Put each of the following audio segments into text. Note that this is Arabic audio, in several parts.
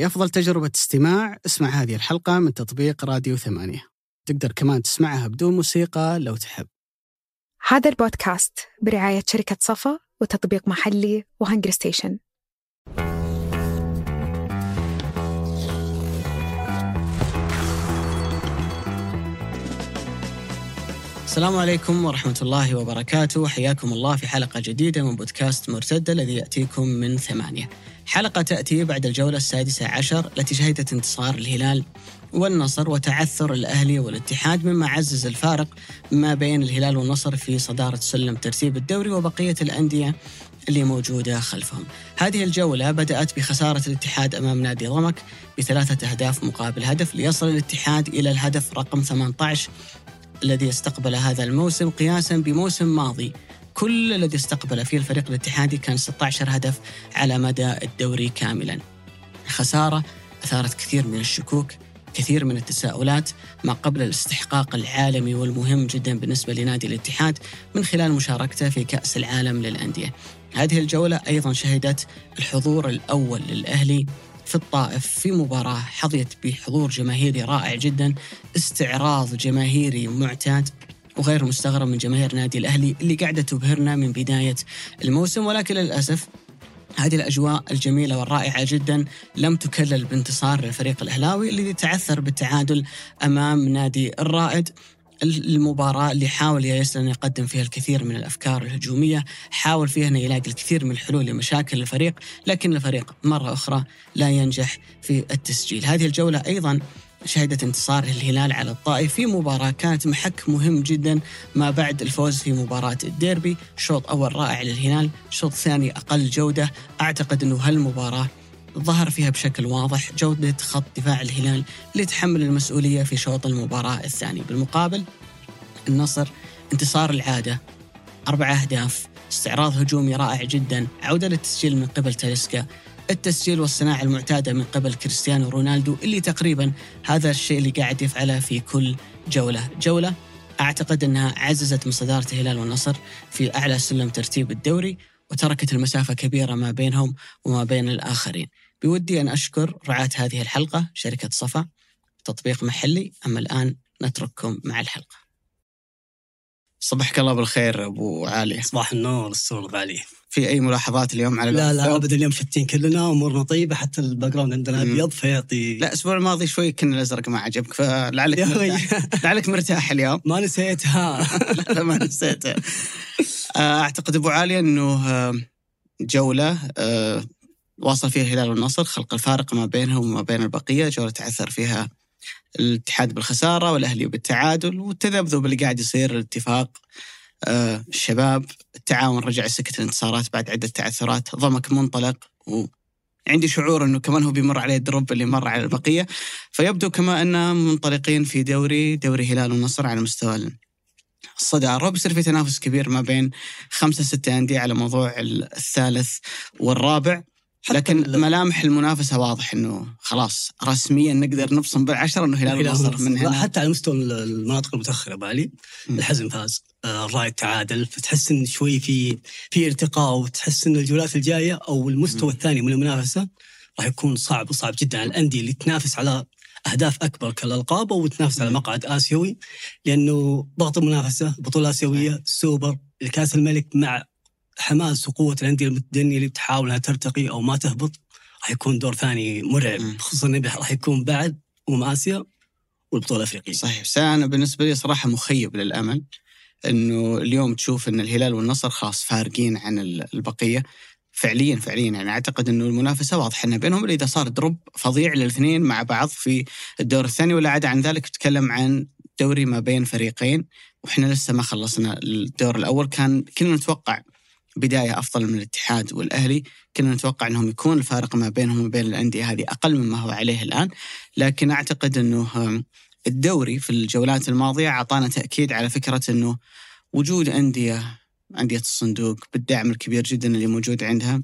لأفضل تجربة استماع. اسمع هذه الحلقة من تطبيق راديو ثمانية. تقدر كمان تسمعها بدون موسيقى لو تحب. هذا البودكاست برعاية شركة صفا وتطبيق محلي وهنجر ستيشن. السلام عليكم ورحمة الله وبركاته. حياكم الله في حلقة جديدة من بودكاست مرتدة الذي يأتيكم من ثمانية. حلقة تأتي بعد الجولة السادسة عشر التي شهدت انتصار الهلال والنصر وتعثر الأهلي والاتحاد مما عزز الفارق ما بين الهلال والنصر في صدارة سلم ترتيب الدوري وبقية الأندية اللي موجودة خلفهم. هذه الجولة بدأت بخسارة الاتحاد أمام نادي ضمك بثلاثة أهداف مقابل هدف ليصل الاتحاد إلى الهدف رقم 18 الذي استقبل هذا الموسم قياسا بموسم ماضي. كل الذي استقبل فيه الفريق الاتحادي كان 16 هدف على مدى الدوري كاملا. خسارة أثارت كثير من الشكوك كثير من التساؤلات ما قبل الاستحقاق العالمي والمهم جدا بالنسبة لنادي الاتحاد من خلال مشاركته في كأس العالم للأندية. هذه الجولة أيضا شهدت الحضور الأول للأهلي في الطائف في مباراة حظيت بحضور جماهيري رائع جدا استعراض جماهيري معتاد. وغير مستغرب من جماهير نادي الأهلي اللي قاعدة تبهرنا من بداية الموسم. ولكن للأسف هذه الأجواء الجميلة والرائعة جدا لم تكلل بانتصار الفريق الأهلاوي الذي تعثر بالتعادل أمام نادي الرائد. المباراة اللي حاول ياس أن يقدم فيها الكثير من الأفكار الهجومية حاول فيها أن يلاقي الكثير من الحلول لمشاكل الفريق لكن الفريق مرة أخرى لا ينجح في التسجيل. هذه الجولة أيضا شهدت انتصار الهلال على الطائف في مباراة كانت محك مهم جدا ما بعد الفوز في مباراة الديربي. شوط أول رائع للهلال شوط ثاني أقل جودة. أعتقد أنه هالمباراة ظهر فيها بشكل واضح جودة خط دفاع الهلال لتحمل المسؤولية في شوط المباراة الثاني. بالمقابل النصر انتصار العادة أربع أهداف. استعراض هجومي رائع جدا. عودة للتسجيل من قبل تاليسكا. التسجيل والصناعة المعتادة من قبل كريستيانو رونالدو اللي تقريبا هذا الشيء اللي قاعد يفعله في كل جولة. جولة أعتقد أنها عززت من صدارة الهلال والنصر في أعلى سلم ترتيب الدوري وتركت المسافة كبيرة ما بينهم وما بين الآخرين. بودي أن أشكر رعاة هذه الحلقة شركة صفا. تطبيق محلي. أما الآن نترككم مع الحلقة. صبحك الله بالخير أبو علي. صباح النور السرور ابو علي في أي ملاحظات اليوم على لا لا؟ ابدا اليوم شتين كلنا امورنا طيبة حتى ال background عندنا. أبيض فيعطي لا الأسبوع الماضي شوي كنا الأزرق ما عجبك فلعلك. مرتاح لعلك مرتاح اليوم ما نسيتها لا لا، ما نسيته آه، أعتقد أبو علي إنه آه، جولة آه، واصل فيها الهلال والنصر خلق الفارق ما بينهم وما بين البقية جولة تعثر فيها الاتحاد بالخسارة والأهلي بالتعادل والتذبذب اللي قاعد يصير الاتفاق الشباب التعاون رجع سكه الانتصارات بعد عدة تعثرات ضمك منطلق و عندي شعور إنه كمان هو بيمر عليه الدروب اللي مر على البقية. فيبدو كما اننا منطلقين في دوري دوري هلال والنصر على مستوى الصدارة. وبيصير في تنافس كبير ما بين خمسة ستة أندية على موضوع الثالث والرابع. لكن ملامح المنافسة واضح أنه خلاص رسميا نقدر نبصم بالعشرة أنه هلال والنصر من هنا. حتى على مستوى المناطق علي مم. الحزم فاز. آه، الرايد تعادل فتحس إن شوي في في ارتقاء وتحس إن الجولات الجاية أو المستوى. الثاني من المنافسة راح يكون صعب وصعب جدا على الأندية اللي تنافس على أهداف أكبر كالألقاب أو تنافس على. مقعد آسيوي لأنه ضغط المنافسة بطولة آسيوية سوبر الكأس الملك مع حماس وقوة الأندية المتدنيه اللي بتحاول إنها ترتقي أو ما تهبط راح يكون دور ثاني مرعب. خصوصا إنه راح يكون بعد أمم آسيا والبطولة الأفريقية صحيح بس أنا بالنسبة لي صراحة مخيب للأمل أنه اليوم تشوف أن الهلال والنصر خلاص فارقين عن ال- البقية. فعليا فعليا. يعني أعتقد إنه المنافسة واضحة إنها بينهم الا إذا صار دروب فظيع للاثنين مع بعض في الدور الثاني. ولا عدا عن ذلك تتكلم عن دوري ما بين فريقين. وإحنا لسه ما خلصنا الدور الأول. كان كنا نتوقع بداية أفضل من الاتحاد والأهلي. كنا نتوقع إنهم يكون الفارق ما بينهم وبين الأندية هذه أقل مما هو عليه الآن. لكن أعتقد إنه الدوري في الجولات الماضية أعطانا تأكيد على فكرة إنه وجود أندية أندية الصندوق بالدعم الكبير جدا اللي موجود عندها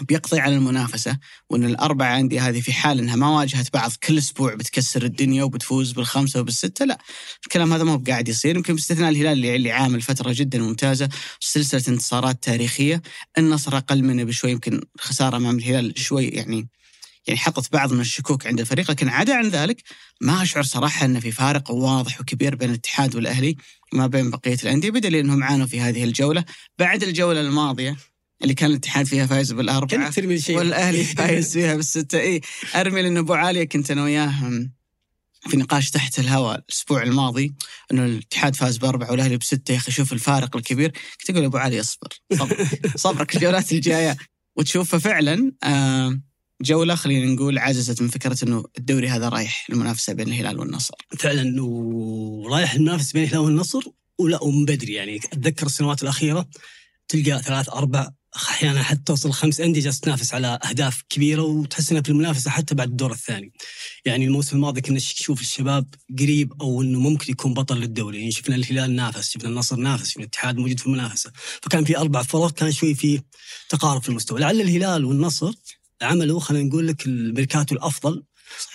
بيقضي على المنافسة وإن الأربع أندية هذه في حال إنها ما واجهت بعض كل أسبوع بتكسر الدنيا وبتفوز بالخمسة وبالستة لا الكلام هذا ما هو قاعد يصير. يمكن باستثناء الهلال اللي, اللي عامل فترة جدا ممتازة سلسلة انتصارات تاريخية النصر أقل منه بشوي يمكن خسارة أمام الهلال شوي يعني يعني حطت بعض من الشكوك عند الفريق لكن عدا عن ذلك ما أشعر صراحة ان في فارق واضح وكبير بين الاتحاد والأهلي وما بين بقية الأندية بدليل إنهم عانوا في هذه الجولة. بعد الجولة الماضية اللي كان الاتحاد فيها فايز بالأربعة شيء. والأهلي فايز فيها بالستة. اي أرمي لأن أبو عاليه كنت أنا وياه في نقاش تحت الهواء الأسبوع الماضي إنه الاتحاد فاز بأربعة والأهلي بستة. يا أخي شوف الفارق الكبير. كنت أقول أبو علي أصبر. صبر. صبرك الجولات الجاية. وتشوف فعلا آه، جوله خلينا نقول عجزت من فكرة إنه الدوري هذا رايح المنافسه بين الهلال والنصر. فعلا ورايح المنافسه بين الهلال والنصر ولا ومن بدري يعني. أتذكر السنوات الأخيرة تلقى ثلاث أربع أحيانا حتى توصل خمس أندية جالسة تنافس على أهداف كبيرة وتحس انها في المنافسة حتى بعد الدور الثاني. يعني الموسم الماضي كنا نشوف الشباب قريب أو إنه ممكن يكون بطل للدوري، يعني شفنا الهلال نافس، شفنا النصر نافس، شفنا الاتحاد موجود في المنافسة، فكان في أربع فرق كان شوي في تقارب في المستوى، لعل الهلال والنصر عملوا خلينا نقول لك الميركاتو الأفضل.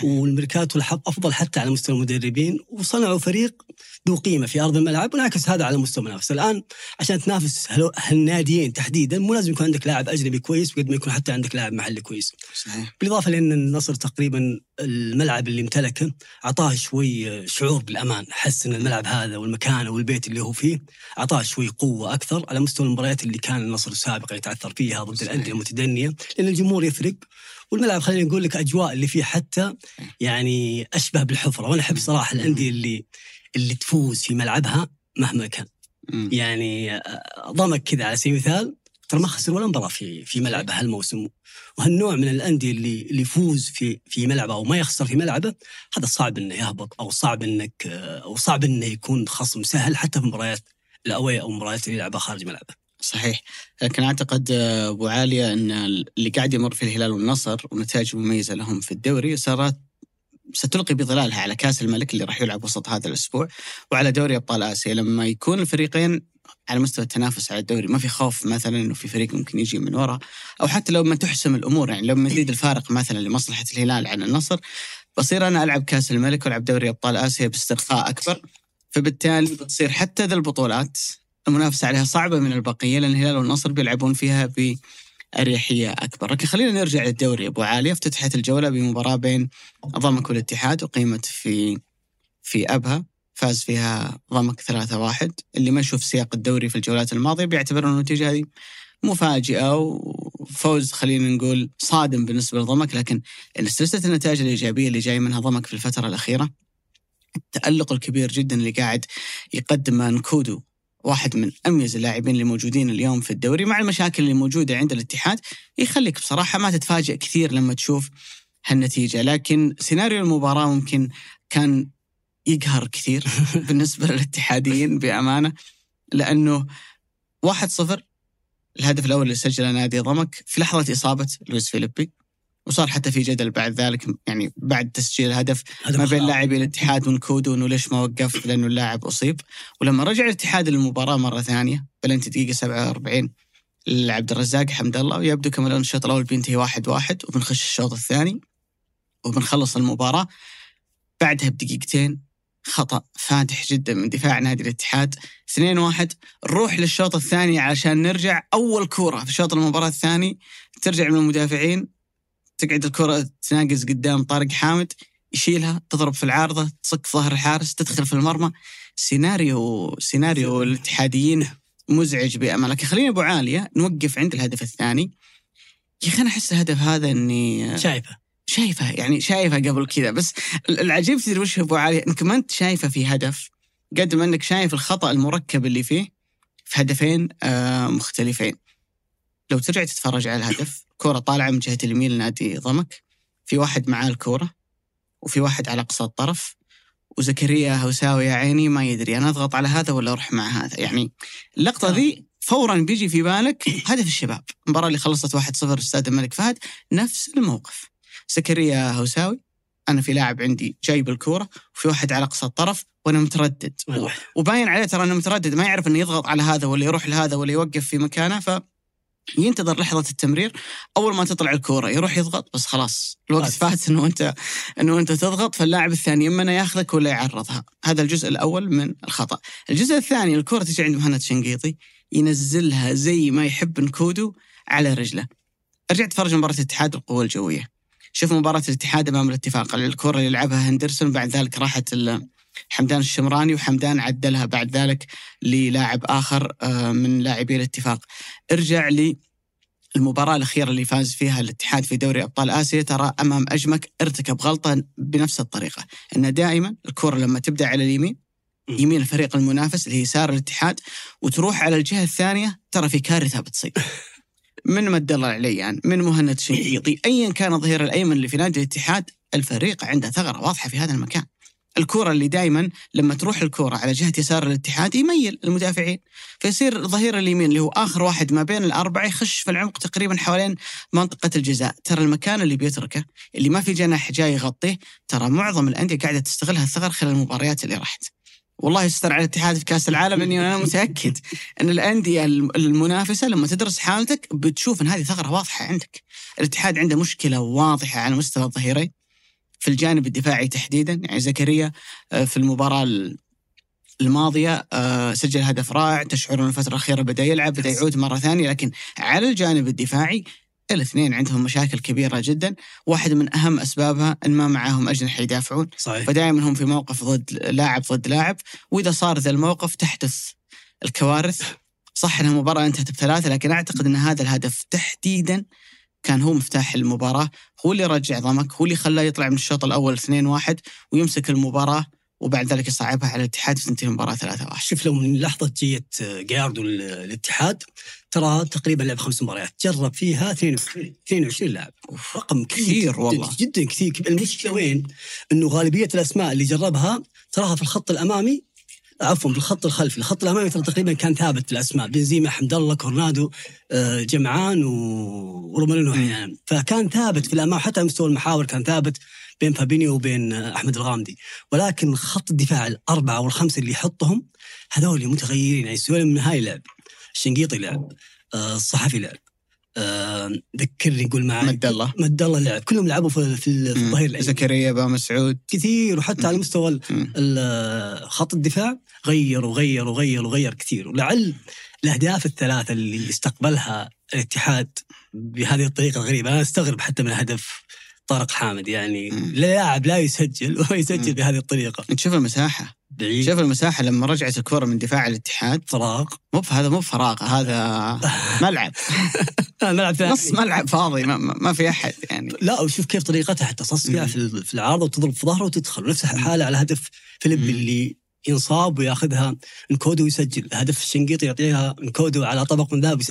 والميركاتو الحق أفضل حتى على مستوى المدربين وصنعوا فريق ذو قيمة في أرض الملعب ونعكس هذا على مستوى المنافسه، الآن عشان تنافس هالناديين تحديدا مو لازم يكون عندك لاعب أجنبي كويس بقد ما يكون حتى عندك لاعب محلي كويس. صحيح. بالإضافة لأن النصر تقريبا الملعب اللي امتلكه أعطاه شوي شعور بالأمان، حس إن الملعب هذا والمكان والبيت اللي هو فيه أعطاه شوي قوة أكثر على مستوى المباريات اللي كان النصر السابق يتعثر فيها ضد الأندية المتدنية، لأن الجمهور يفرق. والملعب خلينا نقول لك أجواء اللي فيه حتى يعني أشبه بالحفرة. وأنا أحب صراحة الأندية اللي اللي تفوز في ملعبها مهما كان. يعني آه، ضمك كذا على سبيل المثال ترى ما خسر ولا مباراة في في ملعبه هالموسم. وهالنوع من الأندية اللي اللي يفوز في في ملعبه أو ما يخسر في ملعبه هذا صعب إنه يهبط أو صعب إنك آه، أو صعب إنه يكون خصم سهل حتى في مباريات الاوي أو مباريات اللي يلعبها خارج ملعبه. صحيح. لكن أعتقد آه، أبو عالية إن اللي قاعد يمر في الهلال والنصر ونتائج مميزة لهم في الدوري صارت ستلقي بظلالها على كأس الملك اللي راح يلعب وسط هذا الأسبوع وعلى دوري أبطال آسيا. لما يكون الفريقين على مستوى التنافس على الدوري ما في خوف مثلا إنه في فريق ممكن يجي من وراء أو حتى لو ما تحسم الأمور يعني لما يزيد الفارق مثلا لمصلحة الهلال عن النصر بصير أنا ألعب كأس الملك وألعب دوري أبطال آسيا باسترخاء أكبر فبالتالي بتصير حتى ذا البطولات المنافسة عليها صعبة من البقية لأن الهلال والنصر بيلعبون فيها بأريحية أكبر، لكن خلينا نرجع للدوري أبو عاليه افتتحت الجولة بمباراة بين ضمك والاتحاد وقيمت في في أبها. فاز فيها ضمك 3-1 اللي ما يشوف سياق الدوري في الجولات الماضية بيعتبر النتيجه هذه مفاجئة وفوز خلينا نقول صادم بالنسبة لضمك. لكن سلسلة النتائج الإيجابية اللي جاي منها ضمك في الفترة الأخيرة التألق الكبير جدا اللي قاعد يقدمه نكودو واحد من أميز اللاعبين اللي موجودين اليوم في الدوري مع المشاكل اللي موجودة عند الاتحاد يخليك بصراحة ما تتفاجئ كثير لما تشوف هالنتيجة. لكن سيناريو المباراة ممكن كان يقهر كثير بالنسبة للاتحاديين بأمانة لأنه 1-0 الهدف الأول اللي سجله نادي ضمك في لحظة إصابة لويس فيليبي. وصار حتى في جدل بعد ذلك يعني بعد تسجيل الهدف ما بين لاعبي الاتحاد ونكودو انه ليش ما وقف؟ لأنه اللاعب أصيب. ولما رجع الاتحاد للمباراة مرة ثانية بلنتي دقيقة 47 لعبد الرزاق حمد الله ويبدو كما لو الشوط الأول بينتهي واحد واحد وبنخش الشوط الثاني وبنخلص المباراة. بعدها بدقيقتين خطأ فادح جدا من دفاع نادي الاتحاد. 2 1 نروح للشوط الثاني عشان نرجع أول كورة في شوط المباراة الثاني ترجع من المدافعين تقعد الكرة تناقز قدام طارق حامد يشيلها تضرب في العارضة تصك في ظهر الحارس تدخل في المرمى. سيناريو سيناريو الاتحاديين مزعج بأمانة. لكن خلينا أبو عالية نوقف عند الهدف الثاني. يا أخي أنا أحس الهدف هذا إني شايفه. شايفه يعني شايفه قبل كذا. بس العجيب تدري وش أبو عالية؟ إنك ما أنت شايفه في هدف قد ما إنك شايف الخطأ المركب اللي فيه في هدفين آه مختلفين. لو ترجع تتفرج على الهدف كرة طالعة من جهة اليمين لنادي ضمك في واحد معاه الكورة وفي واحد على أقصى الطرف وزكريا هوساوي يا عيني ما يدري أنا أضغط على هذا ولا أروح مع هذا. يعني اللقطة ذي فورا بيجي في بالك هدف الشباب. المباراة اللي خلصت 1-0 استاد الملك فهد نفس الموقف. زكريا هوساوي أنا في لاعب عندي جايب الكورة وفي واحد على اقصى الطرف وأنا متردد. وباين عليه ترى أنه متردد ما يعرف أنه يضغط على هذا ولا يروح لهذا ولا يوقف في مكانه ف ينتظر لحظة التمرير أول ما تطلع الكورة يروح يضغط بس خلاص الوقت فات إنه أنت إنه أنت تضغط فاللاعب الثاني إما ياخذك ولا يعرضها. هذا الجزء الأول من الخطأ. الجزء الثاني الكورة تجي عند مهند شنقيطي ينزلها زي ما يحب نكودو على رجله. رجعت فرج مباراة الاتحاد القوة الجوية. شوف مباراة الاتحاد أمام الاتفاق الكره اللي لعبها هندرسون بعد ذلك راحت حمدان الشمراني وحمدان عدلها بعد ذلك للاعب آخر آه، من لاعبي الاتفاق. ارجع لي المباراة الأخيرة اللي فاز فيها الاتحاد في دوري أبطال آسيا. ترى أمام أجمك ارتكب غلطة بنفس الطريقة أن دائما الكرة لما تبدأ على اليمين. يمين الفريق المنافس اللي يسار الاتحاد وتروح على الجهة الثانية ترى في كارثة بتصير من مد الله العليان من مهند شنقيطي أيا كان الظهير الأيمن اللي في نادي الاتحاد الفريق عنده ثغرة واضحة في هذا المكان. الكرة اللي دائما لما تروح الكرة على جهة يسار الاتحاد يميل المدافعين فيصير ظهير اليمين اللي هو آخر واحد ما بين الأربعة يخش في العمق تقريبا حوالين منطقة الجزاء. ترى المكان اللي بيتركه اللي ما في جناح جاي يغطيه ترى معظم الأندية قاعدة تستغل هالثغر خلال المباريات اللي راحت. والله يستر على الاتحاد في كأس العالم إني أنا متأكد إن الأندية الم- المنافسة لما تدرس حالتك بتشوف إن هذه ثغرة واضحة عندك. الاتحاد عنده مشكلة واضحة على مستوى الظهيرين. في الجانب الدفاعي تحديدا. يعني زكريا آه، في المباراة ال- الماضية آه، سجل هدف رائع. تشعر ان الفترة الأخيرة بدأ يلعب بدأ يعود مرة ثانية. لكن على الجانب الدفاعي الاثنين عندهم مشاكل كبيرة جدا. واحد من أهم أسبابها إن ما معاهم أجنحة يدافعون. صحيح. فدائما هم في موقف ضد لاعب ضد لاعب. وإذا صار ذا الموقف تحدث الكوارث. صح إنها المباراه انتهت بثلاثة لكن أعتقد إن هذا الهدف تحديدا كان هو مفتاح المباراة هو اللي رجع ضمك هو اللي خلاه يطلع من الشوط الأول 2-1 ويمسك المباراة وبعد ذلك يصعبها على الاتحاد وتنتهي المباراة 3-1 شوف لو من لحظة جيه جاردو الاتحاد ترى تقريبا لعب خمس مباريات جرب فيها 22 22 لاعب رقم كثير, والله. جدا, جدا كثير المشكلة وين؟ إنه غالبية الأسماء اللي جربها تراها في الخط الأمامي عفوا في الخط الخلفي، الخط الأمامي ترى تقريبا كان ثابت في الاسماء بنزيما حمد الله كورنادو آه، جمعان و- ورومانينو أحيانا، فكان ثابت في الأمام. حتى على مستوى المحاور كان ثابت بين فابينيو وبين آه، أحمد الغامدي، ولكن خط الدفاع الأربعة والخمسه اللي يحطهم هذول متغيرين. يعني سوينا من هاي لعب. الشنقيطي لعب آه، الصحفي لعب. ذكرني قول معي. مد الله. مد الله لعب. كلهم لعبوا في في ال- في الظهير. زكريا با مسعود. كثير. وحتى على مستوى مم. خط الدفاع غير وغير وغير وغير كثير. ولعل الأهداف الثلاثة اللي استقبلها الاتحاد بهذه الطريقة الغريبة أنا أستغرب حتى من هدف طارق حامد. يعني. لاعب لا يسجل ولا يسجل مم. بهذه الطريقة. أنت شوف المساحة. بعيد. شوف المساحة لما رجعت الكرة من دفاع الاتحاد. فراغ. مو هذا مو فراغ هذا ملعب. ملعب نص ملعب فاضي ما, ما في أحد يعني. لا وشوف كيف طريقتها حتى تصقع. في ال- في العارضه وتضرب في ظهره وتدخل. نفس الحاله على هدف فيليب. اللي ينصاب وياخذها انكودو ويسجل هدف الشنقيطي يعطيها انكودو على طبق من ذهب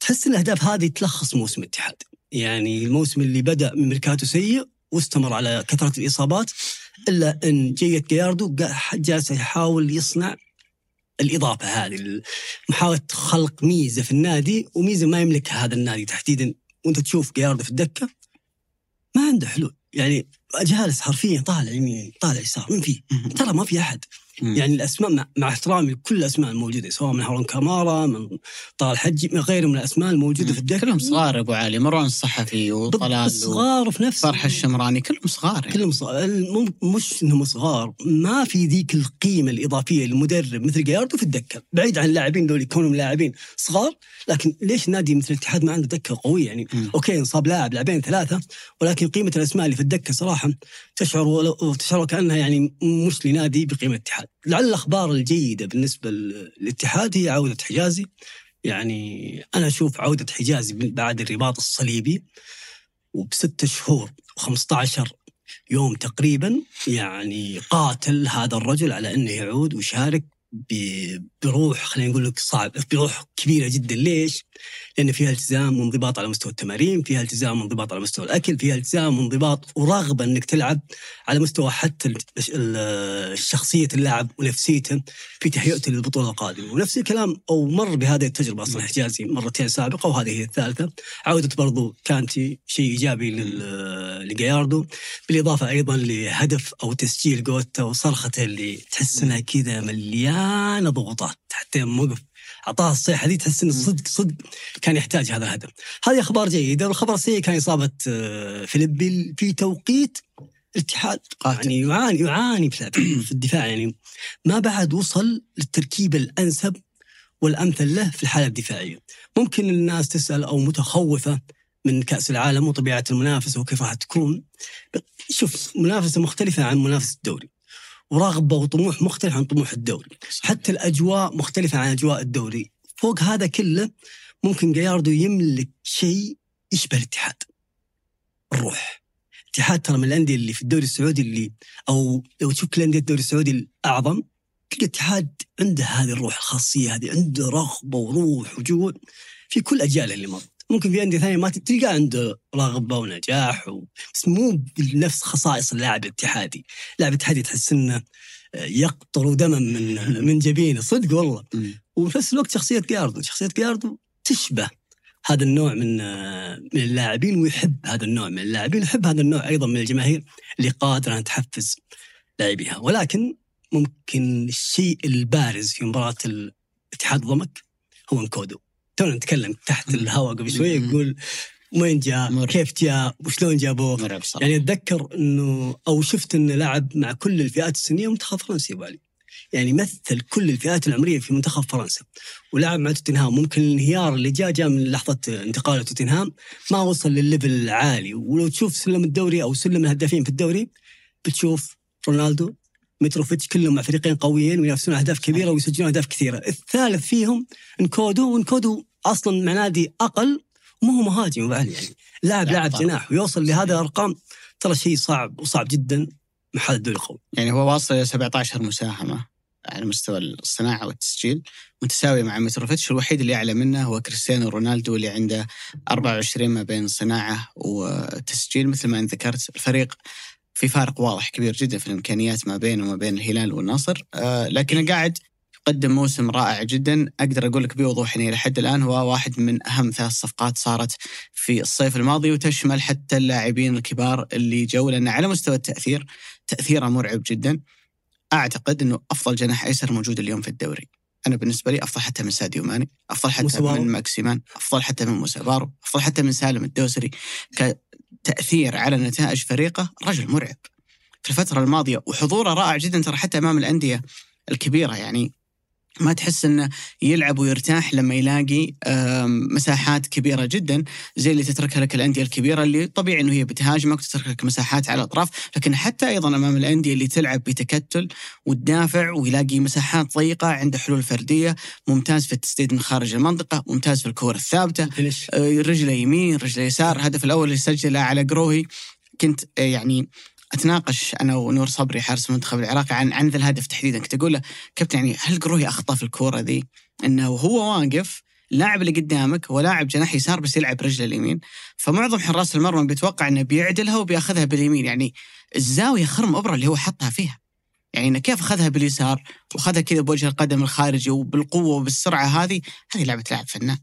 تحس إن الأهداف هذه تلخص موسم الاتحاد. يعني الموسم اللي بدأ من ميركاتو سيء واستمر على كثرة الإصابات إلا إن جيت جاياردو جالس يحاول يصنع الإضافة هذه. محاولة خلق ميزة في النادي وميزة ما يملكها هذا النادي تحديدا. وأنت تشوف جياردو في الدكة ما عنده حلول. يعني جالس حرفيا طالع يمين طالع يسار من فيه ترى ما في أحد. يعني الأسماء مع, مع احترامي لكل الأسماء الموجودة سواء من هارون كامارا من طال حجي من غيره من الأسماء الموجودة في الدكه كلهم صغار أبو علي مروان الصحفي وطلال صغار وفي نفس وفرح الشمراني كلهم صغار يعني. كلهم صغار. مش إنهم صغار ما في ذيك القيمة الإضافية للمدرب مثل جاياردو في الدكة. بعيد عن اللاعبين دول كونهم لاعبين صغار لكن ليش نادي مثل الاتحاد ما عنده دكة قوية يعني؟ مم. أوكي انصاب لاعب لاعبين ثلاثة ولكن قيمة الأسماء اللي في الدكة صراحة تشعر تشعر كانها يعني مش لنادي بقيمة الاتحاد. لعل الأخبار الجيدة بالنسبة للاتحاد هي عودة حجازي يعني أنا أشوف عودة حجازي بعد الرباط الصليبي وبست شهور و15 يوم تقريبا يعني قاتل هذا الرجل على إنه يعود ويشارك بروح خلينا نقول لك صعب بروح كبيرة جدا ليش؟ لأن فيها التزام وانضباط على مستوى التمارين، فيها التزام وانضباط على مستوى الأكل، فيها التزام وانضباط ورغبه إنك تلعب على مستوى حتى شخصية اللاعب ونفسيته في تهيئته للبطولة القادمة، ونفس الكلام أو مر بهذه التجربة أصلا حجازي مرتين سابقة وهذه هي الثالثة، عودة برضو كانتي شيء إيجابي لجاياردو بالإضافة أيضا لهدف أو تسجيل جوتا وصرخته اللي تحس إنها كذا مليانة ضغوطات حتى يوم وقف أعطاها الصيحة دي تحس انه صدق صدق كان يحتاج هذا الهدف. هذه أخبار جيدة. والخبر السيء كان إصابة آه، فيليبي في توقيت الاتحاد. يعني يعاني يعاني في في الدفاع. يعني ما بعد وصل للتركيبه الأنسب والأمثل له في الحالة الدفاعية. ممكن الناس تسأل أو متخوفة من كأس العالم وطبيعة المنافسة وكيف راح تكون. شوف منافسة مختلفة عن منافسة الدوري. ورغبه وطموح مختلف عن طموح الدوري. حتى الأجواء مختلفة عن أجواء الدوري. فوق هذا كله ممكن جاياردو يملك شيء يشبه الاتحاد. الروح. الاتحاد ترى من الأندية اللي في الدوري السعودي اللي أو لو تشوف كل أندية الدوري السعودي الأعظم تلقى الاتحاد عنده هذه الروح الخاصية هذه عنده رغبة وروح وجود في كل أجيال اللي مرت ممكن في أندية ثانية ما تلقى عنده رغبة ونجاح و... بس مو بنفس خصائص اللاعب الاتحادي، اللاعب الاتحادي تحس إنه يقطر دما من من جبينه. صدق والله. وفي نفس الوقت شخصية جاردو، شخصية جاردو تشبه هذا النوع من من اللاعبين ويحب هذا النوع من اللاعبين ويحب هذا النوع أيضا من الجماهير اللي قادره ان تحفز لاعبيها. ولكن ممكن الشيء البارز في مباراة الاتحاد ضمك هو انكودو تونا نتكلم تحت الهواء قبل شوي يقول وين جاء؟ كيف جاء؟ وشلون جابوه؟ يعني أتذكر إنه أو شفت إنه لعب مع كل الفئات السنية منتخب فرنسا يبالي يعني مثل كل الفئات العمرية في منتخب فرنسا. ولعب مع توتنهام. ممكن الانهيار اللي جاء جاء من لحظة انتقاله توتنهام ما وصل للل level العالي. ولو تشوف سلم الدوري أو سلم الهدافين في الدوري بتشوف رونالدو متروفيتش كلهم مع فريقين قويين وينافسون أهداف كبيرة ويسجلون أهداف كثيرة، الثالث فيهم انكودو وانكودو أصلا مع نادي أقل وما هو مهاجم بعد يعني لاعب لا، لاعب. جناح ويوصل لهذه الأرقام ترى شيء صعب وصعب جدا مع هذا الدوري القوي. يعني هو واصل إلى 17 مساهمة على مستوى الصناعة والتسجيل متساوي مع متروفيتش. الوحيد اللي أعلى منه هو كريستيانو رونالدو اللي عنده 24 ما بين صناعة وتسجيل. مثل ما أنت ذكرت الفريق في فارق واضح كبير جدا في الإمكانيات ما بينه وما بين الهلال والنصر. آه لكنه قاعد يقدم موسم رائع جدا. أقدر أقول لك بوضوح انه لحد الآن هو واحد من أهم ثلاث صفقات صارت في الصيف الماضي وتشمل حتى اللاعبين الكبار اللي جو لأن على مستوى التأثير تأثيره مرعب جدا. أعتقد إنه أفضل جناح أيسر موجود اليوم في الدوري. أنا بالنسبة لي أفضل حتى من ساديو ماني أفضل حتى من ماكسيمان أفضل حتى من موسى بارو أفضل حتى من سالم الدوسري. كتاثير على نتائج فريقه رجل مرعب. في الفترة الماضية وحضوره رائع جدا ترى حتى أمام الأندية الكبيرة يعني ما تحس إنه يلعب ويرتاح لما يلاقي مساحات كبيرة جدا زي اللي تتركها لك الأندية الكبيرة اللي طبيعي إنه هي بتهاجمك وتترك لك مساحات على الأطراف، لكن حتى أيضا أمام الأندية اللي تلعب بتكتل وتدافع ويلاقي مساحات ضيقة عنده حلول فردية، ممتاز في التسديد من خارج المنطقة، ممتاز في الكور الثابتة، آه، رجله يمين رجله يسار الهدف الأول اللي سجله على قروهي كنت آه، يعني أتناقش أنا ونور صبري حارس المنتخب العراقي عن عن ذا الهدف تحديدا. كنت أقول له كابتن يعني هل قروهي أخطأ في الكورة ذي؟ إنه هو واقف اللاعب اللي قدامك هو لاعب جناح يسار بس يلعب رجله اليمين. فمعظم حراس المرمى بيتوقع إنه بيعدلها وبيأخذها باليمين. يعني الزاوية خرم أبرة اللي هو حطها فيها. يعني إنه كيف أخذها باليسار وأخذها كذا بوجه القدم الخارجي وبالقوة وبالسرعة هذه؟ هذه لعبة لاعب فنان.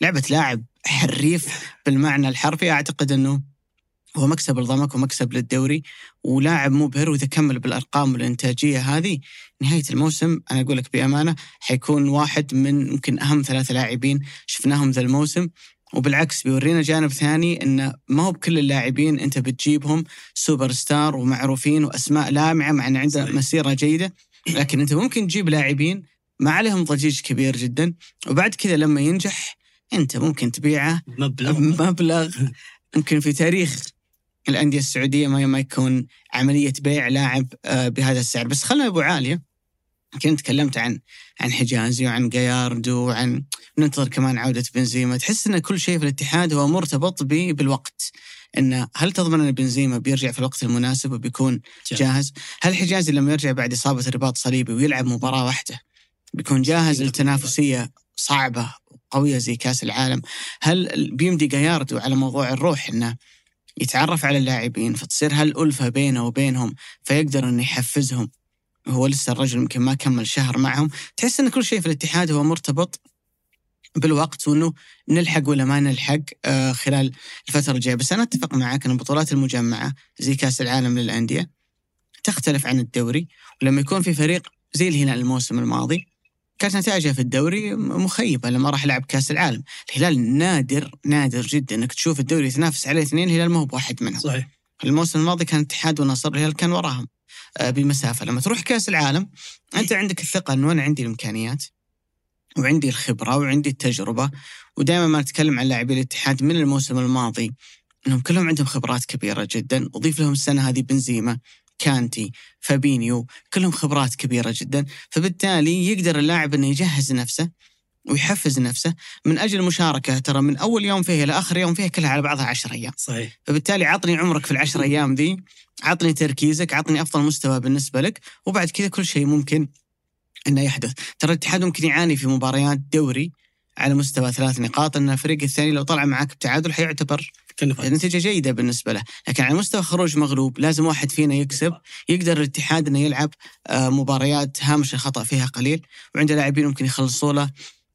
لعبة لاعب حريف بالمعنى الحرفي. أعتقد إنه هو مكسب لضمك ومكسب للدوري ولاعب مبهر وإذا كمل بالأرقام والإنتاجية هذه نهاية الموسم أنا أقول لك بأمانة حيكون واحد من يمكن أهم ثلاثة لاعبين شفناهم ذا الموسم. وبالعكس بيورينا جانب ثاني إنه ما هو بكل اللاعبين أنت بتجيبهم super star ومعروفين وأسماء لامعة مع إن عنده. مسيرة جيدة. لكن أنت ممكن تجيب لاعبين ما عليهم ضجيج كبير جدا وبعد كذا لما ينجح أنت ممكن تبيعه مبلغ مبلغ يمكن في تاريخ الأندية السعودية ما ما يكون عملية بيع لاعب آه، بهذا السعر. بس خلنا أبو علي. كنت تكلمت عن عن حجازي وعن جاياردو وعن ننتظر كمان عودة بنزيما. تحس إن كل شيء في الاتحاد هو مرتبط بالوقت. انه هل تضمن إن بنزيما بيرجع في الوقت المناسب وبيكون جاهز. جاهز؟ هل حجازي لما يرجع بعد إصابة رباط صليبي ويلعب مباراة واحدة بيكون جاهز؟ للتنافسيه صعبة وقوية زي كأس العالم. هل بيمدي جاياردو على موضوع الروح إنه يتعرف على اللاعبين فتصير هالألفة بينه وبينهم فيقدر إنه يحفزهم. هو لسه الرجل يمكن ما كمل شهر معهم. تحس إن كل شيء في الاتحاد هو مرتبط بالوقت وإنه نلحق ولا ما نلحق آه خلال الفترة الجاية. بس أنا أتفق معك إن البطولات المجمعة زي كأس العالم للأندية تختلف عن الدوري ولما يكون في فريق زي الهلال الموسم الماضي كانت نتائجه في الدوري مخيبه لما راح لعب كاس العالم. الهلال نادر نادر جدا إنك تشوف الدوري يتنافس عليه اثنين الهلال ما هو بواحد منهم. صحيح. الموسم الماضي كان الاتحاد والنصر الهلال كان وراهم آه، بمسافة. لما تروح كاس العالم أنت عندك الثقة إنه أنا عندي الإمكانيات وعندي الخبرة وعندي التجربة ودائما ما نتكلم عن لاعبي الاتحاد من الموسم الماضي إنهم كلهم عندهم خبرات كبيرة جدا. أضيف لهم السنة هذه بنزيما كانتي فابينيو كلهم خبرات كبيرة جدا. فبالتالي يقدر اللاعب إنه يجهز نفسه ويحفز نفسه من أجل المشاركه ترى من أول يوم فيها إلى آخر يوم فيها كلها على بعضها 10 أيام. صحيح. فبالتالي عطني عمرك في العشر أيام ذي عطني تركيزك عطني أفضل مستوى بالنسبة لك وبعد كذا كل شيء ممكن إنه يحدث. ترى الاتحاد ممكن يعاني في مباريات دوري على مستوى ثلاث نقاط إن الفريق الثاني لو طلع معك بتعادل حيعتبر كان فايز. نتيجة جيدة بالنسبة له، لكن على مستوى خروج مغلوب لازم واحد فينا يكسب، يقدر الاتحاد إنه يلعب آه، مباريات هامش الخطأ فيها قليل، وعنده لاعبين ممكن يخلصوا له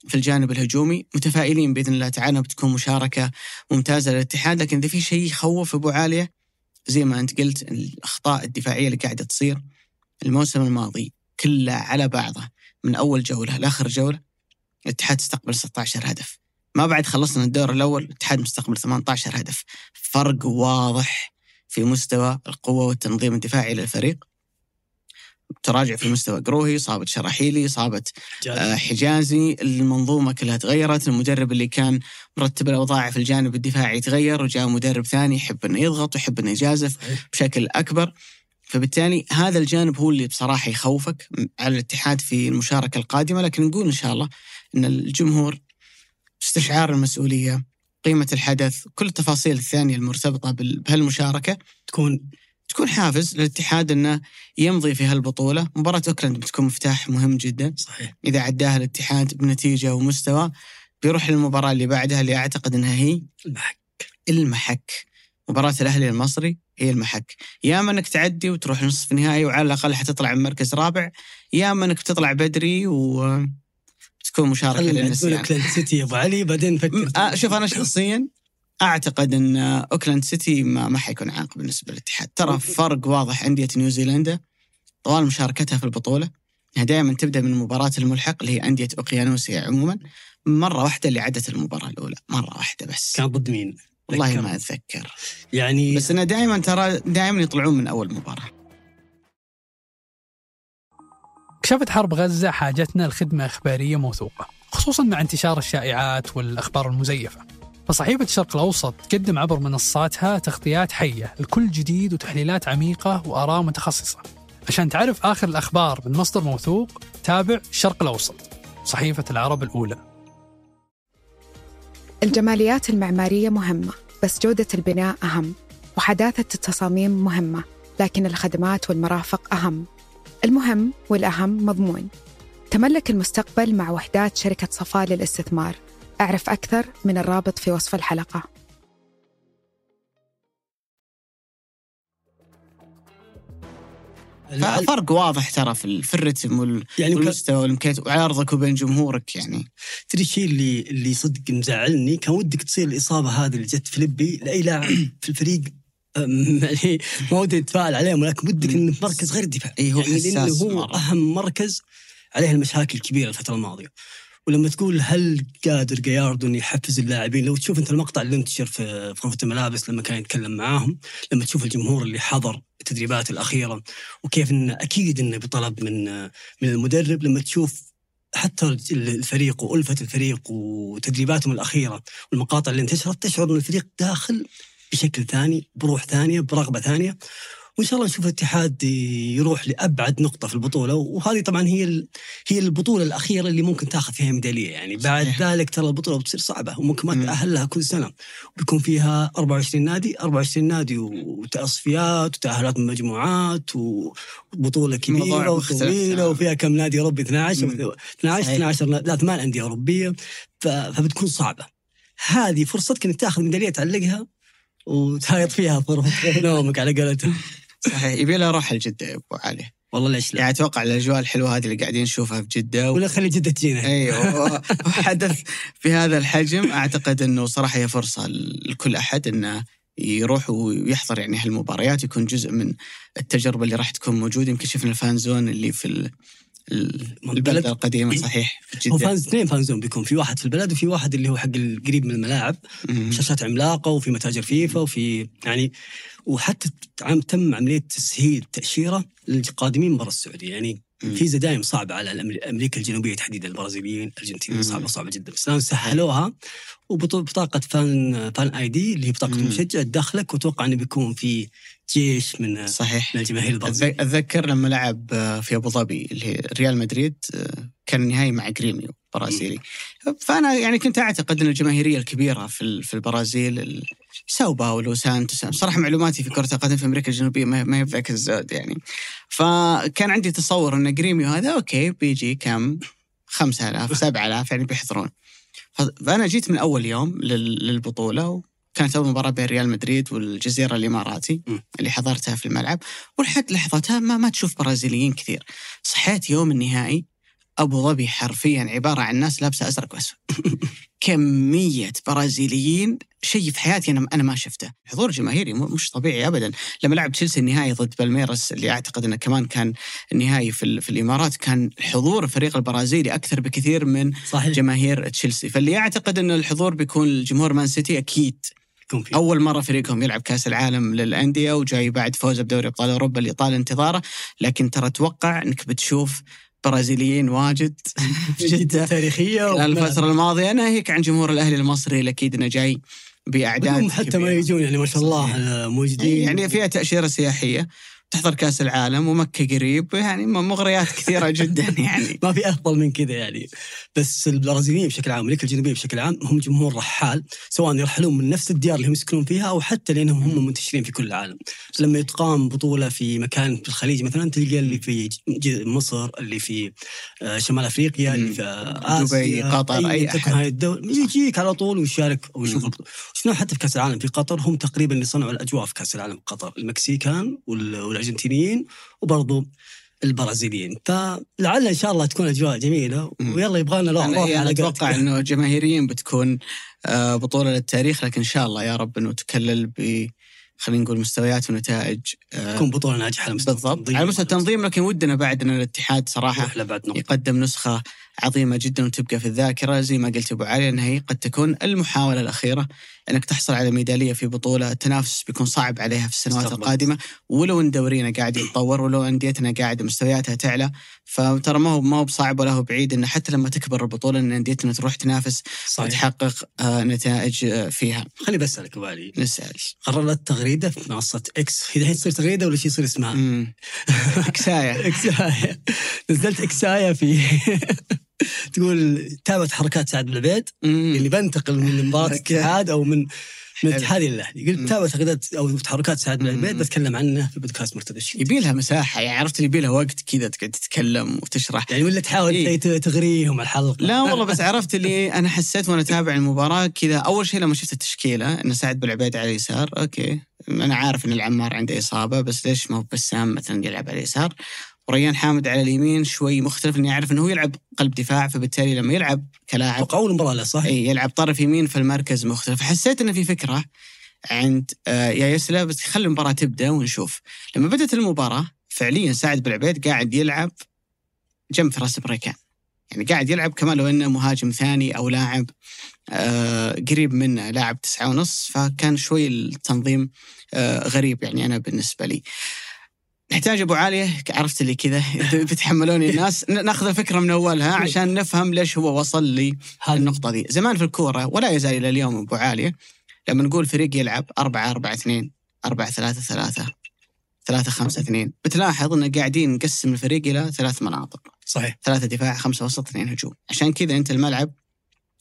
في الجانب الهجومي، متفائلين بإذن الله تعالى بتكون مشاركة ممتازة للاتحاد، لكن إذا في شيء يخوف أبو عالية زي ما أنت قلت الأخطاء الدفاعية اللي قاعدة تصير الموسم الماضي كله على بعضه. من أول جولة لآخر جولة الاتحاد استقبل 16 هدف. ما بعد خلصنا الدور الأول الاتحاد مستقبل 18 هدف. فرق واضح في مستوى القوة والتنظيم الدفاعي للفريق. تراجع في مستوى قروهي صابت شراحيلي صابت آه، حجازي. المنظومة كلها تغيرت المدرب اللي كان مرتب الأوضاع في الجانب الدفاعي تغير وجاء مدرب ثاني يحب إنه يضغط ويحب إنه يجازف. بشكل أكبر. فبالتالي هذا الجانب هو اللي بصراحة يخوفك على الاتحاد في المشاركة القادمة. لكن نقول إن شاء الله إن الجمهور استشعار المسؤولية قيمة الحدث كل التفاصيل الثانية المرتبطة بال- بهالمشاركة. تكون تكون حافز للاتحاد إنه يمضي في هالبطولة. مباراة أوكلاند بتكون مفتاح مهم جدا. صحيح. إذا عداها الاتحاد بنتيجة ومستوى بيروح للمباراة اللي بعدها اللي أعتقد إنها هي المحك. المحك. مباراة الأهلي المصري هي المحك. يا اما إنك تعدي وتروح نصف النهائي وعلى الأقل حتطلع من مركز رابع يا اما إنك تطلع بدري وتكون مشاركة خلينا للنسيان أوكلاند سيتي يا أبو علي بعدين نفكر آه، شوف أنا شخصيا أعتقد أن أوكلاند سيتي ما, ما حيكون عائق بالنسبة للاتحاد. ترى فرق واضح أندية نيوزيلندا. طوال مشاركتها في البطولة إنها دائما تبدأ من مباراة الملحق اللي هي أندية أوقيانوسيا عموما. مرة واحدة اللي عدت المباراة الأولى مرة واحدة بس. كان ضد مين؟ والله. ما أتذكر. يعني بس إنه دائما ترى دائما يطلعون من أول مباراة. كشفت حرب غزة حاجتنا لخدمة إخبارية موثوقة خصوصا مع انتشار الشائعات والأخبار المزيفة. فصحيفة الشرق الأوسط تقدم عبر منصاتها تغطيات حية لكل جديد وتحليلات عميقة وآراء متخصصة. عشان تعرف آخر الأخبار من مصدر موثوق تابع الشرق الأوسط صحيفة العرب الأولى. الجماليات المعمارية مهمة بس جودة البناء أهم وحداثة التصاميم مهمة لكن الخدمات والمرافق أهم. المهم والأهم مضمون. تملك المستقبل مع وحدات شركة صفاء للاستثمار. أعرف أكثر من الرابط في وصف الحلقة. ففرق واضح ترى في ال- في الرتم وال- يعني والمستوى والامكانيات وعرضك وبين جمهورك يعني. تدري الشيء اللي اللي صدق مزعلني؟ كان ودك تصير الإصابة هذه اللي جت فيليبي لأي لاعب في الفريق يعني ما ودي اتفائل عليهم ولكن ودك إنه في مركز غير الدفاع إي هو يعني حساس هو مرة. أهم مركز عليه المشاكل الكبيرة الفترة الماضية. ولما تقول هل قادر جاياردو إنه يحفز اللاعبين لو تشوف أنت المقطع اللي انتشر في غرفه الملابس لما كان يتكلم معاهم لما تشوف الجمهور اللي حضر التدريبات الأخيرة وكيف انه أكيد إنه بطلب من من المدرب لما تشوف حتى الفريق وألفة الفريق وتدريباتهم الأخيرة والمقاطع اللي انتشرت تشعر إن الفريق داخل بشكل ثاني بروح ثانية برغبة ثانية وإن شاء الله نشوف الاتحاد يروح لأبعد نقطة في البطولة وهذه طبعا هي هي البطولة الأخيرة اللي ممكن تاخذ فيها ميدالية يعني بعد صحيح. ذلك ترى البطولة بتصير صعبة وممكن ما. تاهل لها كل سنة بيكون فيها 24 نادي 24 نادي وتصفيات وتأهلات من مجموعات وبطولة كبيرة. وطويلة وفيها كم نادي اوروبي 12 مم. 12 صحيح. 12 لا ثمان أندية أوروبية فبتكون صعبة هذه فرصتك إنك تاخذ ميدالية تعلقها وتهايط فيها في غرفة نومك على قولتهم. صحيح. يبي له روح الجده يا أبو علي. والله ليش لا؟ يعني أتوقع الأجواء الحلوة هذه اللي قاعدين نشوفها في جدة و... ولا خلي جدة تجينا. أيوه. وحدث في هذا الحجم أعتقد إنه صراحة هي فرصة لكل أحد إنه يروح ويحضر يعني هالمباريات. يكون جزء من التجربة اللي راح تكون موجودة. يمكن شفنا ال fan zone اللي في ال- ال- البلده القديمة صحيح في هو fan zone اثنين fan zone بيكون في واحد في البلد وفي واحد اللي هو حق القريب من الملاعب. شاشات عملاقة وفي متاجر فيفا وفي يعني وحتى عم تم عملية تسهيل تأشيرة للقادمين برا السعودية يعني. فيزا دائما صعبة على أمريكا الجنوبية تحديدا البرازيليين الارجنتينيين مم. صعبة صعبة جدا بس الآن سهلوها وبطاقه fan fan ID اللي هي بطاقة. المشجع تدخلك واتوقع إنه بيكون في جيش من صحيح من الجماهير اتذكر لما لعب في أبو ظبي اللي هي ريال مدريد آه، كان النهائي مع جريميو برازيلي. فأنا يعني كنت أعتقد إن الجماهيرية الكبيرة في في البرازيل ال- ساو باولو سانتوس صراحة معلوماتي في كرة القدم في أمريكا الجنوبية ما هي بذاك الزود يعني. فكان عندي تصور إن جريميو هذا okay بيجي كم؟ 5000 7000 يعني بيحضرون. فأنا جيت من أول يوم لل- للبطولة كانت اول مباراة بين ريال مدريد والجزيرة الإماراتي م. اللي حضرتها في الملعب. ولحد لحظتها ما ما تشوف برازيليين كثير. صحيت يوم النهائي أبو ظبي حرفيا عبارة عن ناس لابسة أزرق وأسود. كمية برازيليين شيء في حياتي أنا أنا ما شفته. حضور جماهيري مش طبيعي ابدا. لما لعب تشيلسي النهائي ضد بالميراس اللي أعتقد إنه كمان كان النهائي في, في الإمارات كان حضور الفريق البرازيلي أكثر بكثير من صحيح. جماهير تشيلسي. فاللي يعتقد إن الحضور بيكون الجمهور مان سيتي أكيد. يكون في أول مرة فريقهم يلعب كأس العالم للأندية وجاي بعد فوزه بدوري أبطال أوروبا اللي طال انتظاره. لكن ترى أتوقع إنك بتشوف برازيليين واجد في جدة. تاريخية خلال الفترة الماضية. ناهيك عن جمهور الأهلي المصري أكيد انه جاي بأعداد حتى ما كبيرة. يجون يعني ما شاء الله موجودين. يعني فيها تأشيرة سياحية. تحضر كأس العالم ومكة قريب يعني مغريات كثيرة جدا يعني. ما في أفضل من كذا يعني. بس البرازيليين بشكل عام أمريكا الجنوبيه بشكل عام هم جمهور رحال سواء يرحلون من نفس الديار اللي هم يسكنون فيها أو حتى لأنهم هم منتشرين في كل العالم. لما يتقام بطولة في مكان في الخليج مثلا تلقى اللي في مصر اللي في آه، شمال أفريقيا اللي في آه، دبي، آسيا قطر، أي تكن أحد. هاي الدول يجيك على طول ويشارك. ويشوف مم. البطوله شفنا حتى في كأس العالم في قطر هم تقريبا اللي صنعوا الاجواء في كأس العالم في قطر المكسيكان وال- والأرجنتينيين وبرضو البرازيليين فلعل إن شاء الله تكون أجواء جميلة. ويلا يبغى لنا روح يعني على أتوقع إنه جماهيريا بتكون آه، بطولة للتاريخ لكن إن شاء الله يا رب إنه تكلل ب خلينا نقول مستويات ونتائج آه، تكون بطولة ناجحة على مستوى بالضبط التنظيم. على مستوى التنظيم لكن ودنا بعد إن الاتحاد صراحة يقدم نسخة عظيمة جدا وتبقى في الذاكرة. زي ما قلت أبو علي إنها هي قد تكون المحاولة الأخيرة إنك تحصل على ميدالية في بطولة. التنافس بيكون صعب عليها في السنوات مستقبل. القادمة. ولو إن دورينا قاعد يتطور ولو أنديتنا قاعدة مستوياتها تعلى فترى ما هو ما هو بصعب ولا هو بعيد انه حتى لما تكبر البطولة إن أنديتنا تروح تنافس صحيح. وتحقق آه، نتائج آه، فيها. خليني بسالك أبو علي. نسأل. قررت تغريدة في منصة إكس هي الحين تصير تغريدة ولا شيء يصير اسمها؟ مم. كسايه اكسايا نزلت اكسايا في تقول تابعت حركات سعد بن العبيد مم. اللي بنتقل من مباراة. الاتحاد أو من من. الاتحاد إلى الأهلي قلت. تابعت تغريدات أو تحركات سعد بن العبيد مم. بتكلم عنه في بودكاست مرتدى الشيء يبي لها مساحة يعني عرفت يبي لها وقت كذا تقعد تتكلم وتشرح يعني ولا تحاول إيه. تغريهم الحلقة لا والله بس عرفت اللي أنا حسيت وأنا أتابع المباراة كذا أول شيء لما شفت التشكيلة إن سعد بالعبيد على اليسار أوكي أنا عارف إن العمار عنده إصابة بس ليش ما هو بسام مثلا يلعب على اليسار وريان حامد على اليمين شوي مختلف اني أعرف إنه هو يلعب قلب دفاع فبالتالي لما يلعب كلاعب أول مباراة له صح؟ إي يلعب طرف يمين فالمركز مختلف. حسيت إنه في فكرة عند آه، يا يسلا بس خلي المباراة تبدأ ونشوف. لما بدأت المباراة فعليا سعد بالعبيد قاعد يلعب جنب فراس بريكان. يعني قاعد يلعب كمان لو إنه مهاجم ثاني أو لاعب آه قريب منه لاعب تسعة ونص فكان شوي التنظيم آه غريب يعني أنا بالنسبة لي. نحتاج أبو عاليه عرفت اللي كذا. بيتحملوني الناس ناخذ الفكرة من أولها عشان نفهم ليش هو وصل النقطة دي. زمان في الكورة ولا يزال إلى اليوم أبو عالية لما نقول فريق يلعب أربعة أربعة اثنين أربعة ثلاثة ثلاثة ثلاثة خمسة اثنين. بتلاحظ أن قاعدين نقسم الفريق إلى ثلاث مناطق. صحيح. ثلاثة دفاع خمسة وسط اثنين هجوم. عشان كذا أنت الملعب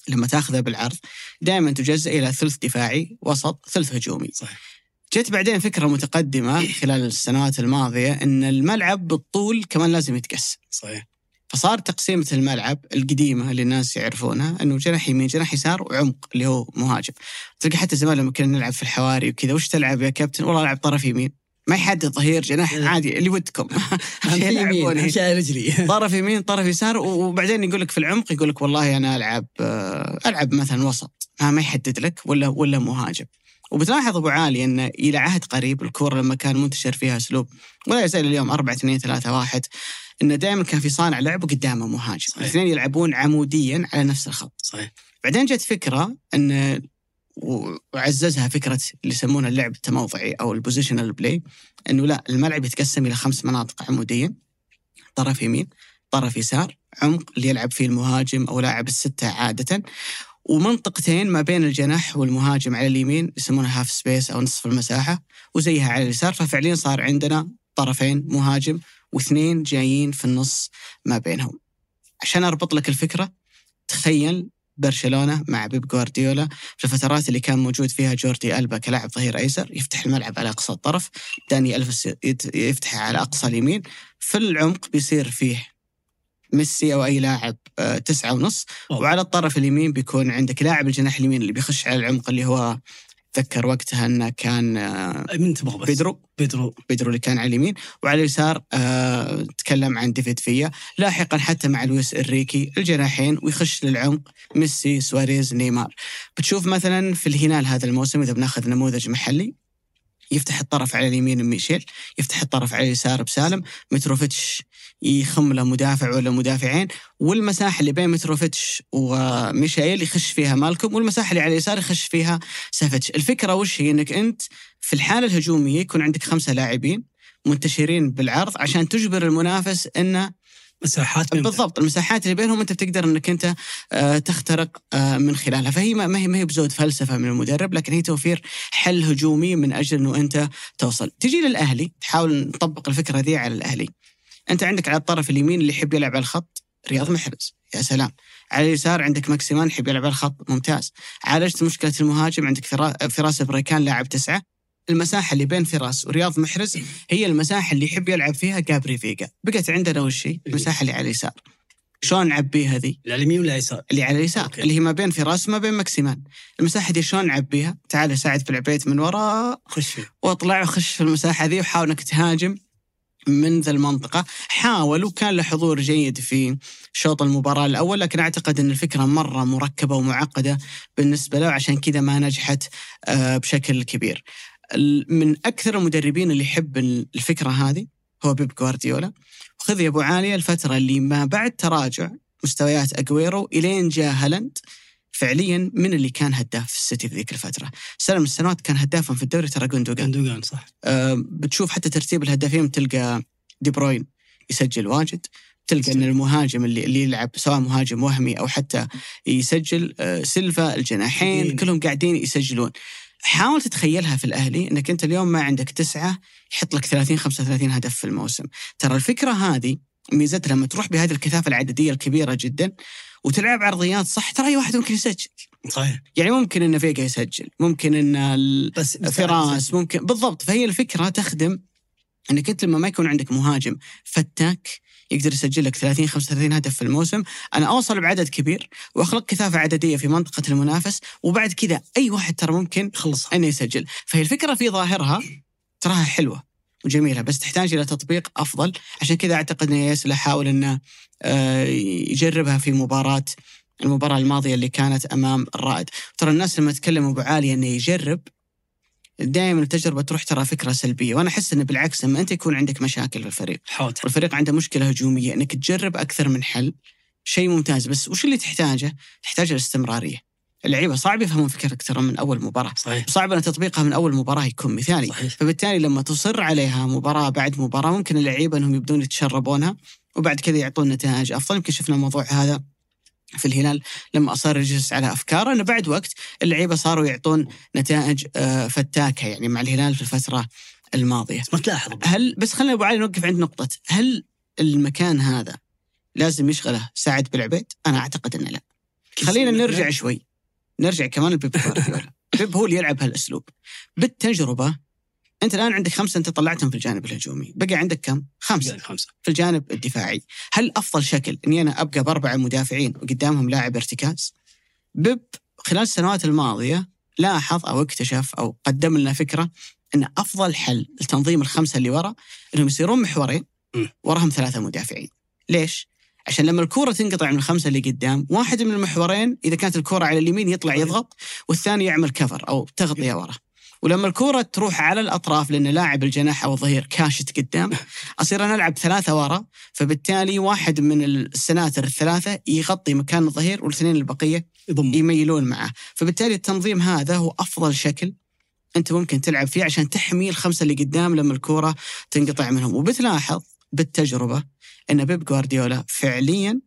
لما تاخذه بالعرض دائما تجزأ إلى ثلث دفاعي وسط ثلث هجومي. صحيح. جت بعدين فكرة متقدمة خلال السنوات الماضية أن الملعب بالطول كمان لازم يتقسم صحيح فصار تقسيمة الملعب القديمة اللي الناس يعرفونها إنه جناح يمين جناح يسار وعمق اللي هو مهاجم. تلقى حتى زمان لما كنا نلعب في الحواري وكذا وش تلعب يا كابتن؟ والله ألعب طرف يمين. ما يحدد ظهير جناح لا. عادي اللي ودكم. يمين رجلي طرف يمين طرف يسار وبعدين يقول لك في العمق يقول لك والله أنا ألعب آه، ألعب مثلا وسط ما ما يحدد لك ولا ولا مهاجم. وبتلاحظ أبو علي انه إلى عهد قريب الكورة لما كان منتشر فيها أسلوب ولا يزال اليوم 4 2 3 1 انه دائما كان في صانع لعب وقدامه مهاجم، صحيح. الاثنين يلعبون عموديا على نفس الخط. صحيح بعدين جت فكرة إن وعززها فكرة اللي يسمونها اللعب التموضعي أو ال positional play إنه لا الملعب يتقسم إلى خمس مناطق عموديه طرف يمين طرف يسار عمق اللي يلعب فيه المهاجم أو لاعب الستة عادة ومنطقتين ما بين الجناح والمهاجم على اليمين يسمونها half space أو نصف المساحة وزيها على اليسار. ففعليا صار عندنا طرفين مهاجم واثنين جايين في النص ما بينهم. عشان أربط لك الفكرة تخيل برشلونة مع بيب جوارديولا في الفترات اللي كان موجود فيها جوردي ألبا كلاعب ظهير أيسر يفتح الملعب على أقصى الطرف. داني ألفيس يفتح على أقصى اليمين. في العمق بيصير فيه ميسي أو أي لاعب آه، تسعة ونص. أوه. وعلى الطرف اليمين بيكون عندك لاعب الجناح اليمين اللي بيخش على العمق اللي هو تذكر وقتها إنه كان آه، من تبغى بس. بيدرو. بيدرو. بيدرو اللي كان على اليمين. وعلى اليسار آه تكلم عن ديفيد فيا. لاحقا حتى مع لويس إنريكي الجناحين ويخش للعمق ميسي سواريز نيمار. بتشوف مثلا في الهلال هذا الموسم إذا بناخذ نموذج محلي يفتح الطرف على اليمين ميشيل يفتح الطرف على اليسار بسالم متروفيتش يخم له مدافع ولا مدافعين والمساحة اللي بين متروفيتش وميشيل يخش فيها مالكم والمساحة اللي على اليسار يخش فيها سافيتش الفكرة وش هي؟ إنك أنت في الحالة الهجومية يكون عندك خمسة لاعبين منتشرين بالعرض عشان تجبر المنافس إنه مساحات. بالضبط المساحات اللي بينهم أنت بتقدر إنك أنت آه، تخترق آه، من خلالها. فهي ما هي ما هي بزود فلسفة من المدرب لكن هي توفير حل هجومي من أجل إنه أنت توصل. تجي للأهلي تحاول نطبق الفكرة ذي على الأهلي. أنت عندك على الطرف اليمين اللي يحب يلعب على الخط رياض محرز. يا سلام. على اليسار عندك ماكسيمان يحب يلعب على الخط ممتاز. عالجت مشكلة المهاجم عندك فرا- فراس بريكان لاعب تسعة. المساحة اللي بين فراس ورياض محرز هي المساحة اللي يحب يلعب فيها جابري فيجا. بقت عندنا وش هي؟ المساحه اللي على اليسار. شلون نعبيها ذي لا اليمين ولا اليسار اللي على اليسار أوكي. اللي هي ما بين فراس وما بين ماكسيمان. المساحة دي شلون نعبيها تعال ساعد في العبيت من وراء خش فيه. واطلع وخش في المساحة ذي وحاول إنك تهاجم. من ذا المنطقة. حاول وكان له حضور جيد في شوط المباراة الأول لكن أعتقد أن الفكرة مرة مركبة ومعقدة بالنسبة له عشان كذا ما نجحت آه، بشكل كبير. من أكثر المدربين اللي يحب الفكرة هذه هو بيب جوارديولا. خذ يا أبو عالية الفترة اللي ما بعد تراجع مستويات أجويرو إلين جاء هالاند. فعليا من اللي كان هداف في السيتي في ذيك الفترة. سنة من السنوات كان هدافهم في الدوري ترى جوندوجان. جندوجان صح. آه، بتشوف حتى ترتيب الهدافين بتلقى دي بروين يسجل واجد تلقى إن المهاجم اللي اللي يلعب سواء مهاجم وهمي أو حتى يسجل آه، سيلفا الجناحين. كلهم قاعدين يسجلون. حاول تتخيلها في الأهلي إنك أنت اليوم ما عندك تسعة يحط لك 30 35 هدف في الموسم. ترى الفكرة هذه ميزتها لما تروح بهذه الكثافة العددية الكبيرة جدا وتلعب عرضيات صح؟ ترى أي واحد ممكن يسجل. صحيح. يعني ممكن إن فيجا يسجل ممكن إن ال- بس فراس ممكن. بالضبط. فهي الفكرة تخدم إنك أنت لما ما يكون عندك مهاجم فتاك يقدر يسجل لك 30 35 هدف في الموسم، أنا أوصل بعدد كبير وأخلق كثافة عددية في منطقة المنافس وبعد كذا أي واحد ترى ممكن خلص إنه يسجل، فهي الفكرة في ظاهرها تراها حلوة. وجميله بس تحتاج إلى تطبيق أفضل، عشان كذا أعتقد إن ياسل حاول إنه آه، يجربها في مباراة المباراة الماضية اللي كانت أمام الرائد، ترى الناس لما تكلموا أبو عالي إنه يجرب دائما التجربة تروح ترى فكرة سلبية. وأنا أحس إنه بالعكس لما أنت يكون عندك مشاكل في الفريق حاول والفريق عنده مشكلة هجومية إنك تجرب أكثر من حل شيء ممتاز. بس وش اللي تحتاجه؟ تحتاج الاستمرارية. اللعيبه صعب يفهمون فكرتك ترى من أول مباراة، صحيح. صعب أن تطبيقها من أول مباراة يكون مثالي، صحيح. فبالتالي لما تصر عليها مباراة بعد مباراة ممكن اللعيبه أنهم يبدون يتشربونها وبعد كذا يعطون نتائج أفضل، يمكن شفنا الموضوع هذا في الهلال لما أصر يجلس على أفكاره إنه بعد وقت اللعيبه صاروا يعطون نتائج آه، فتاكة يعني مع الهلال في الفترة الماضية. ما تلاحظ. هل بس خلينا أبو علي نوقف عند نقطة. هل المكان هذا لازم يشغله سعد بالعبيد؟ أنا أعتقد إنه لا. خلينا نرجع شوي. نرجع كمان لبيب. بيب هو اللي يلعب هالأسلوب. بالتجربة أنت الآن عندك خمسة أنت طلعتهم في الجانب الهجومي، بقى عندك كم؟ خمسة خمسة في الجانب الدفاعي. هل أفضل شكل إني أنا أبقى بأربعة مدافعين وقدامهم لاعب ارتكاز؟ بيب خلال السنوات الماضية لاحظ أو اكتشف أو قدم لنا فكرة إن أفضل حل لتنظيم الخمسة اللي ورا إنهم يصيرون محورين. وراهم ثلاثة مدافعين. ليش؟ عشان لما الكرة تنقطع من الخمسة اللي قدام واحد من المحورين إذا كانت الكرة على اليمين يطلع. يضغط والثاني يعمل كفر أو تغطية ورا. ولما الكرة تروح على الأطراف لأن لاعب الجناح أو الظهير كاشت قدام أصير أنا ألعب ثلاثة ورا فبالتالي واحد من السناتر الثلاثة يغطي مكان الظهير والاثنين البقية يضم يميلون معه. فبالتالي التنظيم هذا هو أفضل شكل أنت ممكن تلعب فيه عشان تحمي الخمسة اللي قدام لما الكرة تنقطع منهم. وبتلاحظ بالتجربة ان بيب جوارديولا فعليا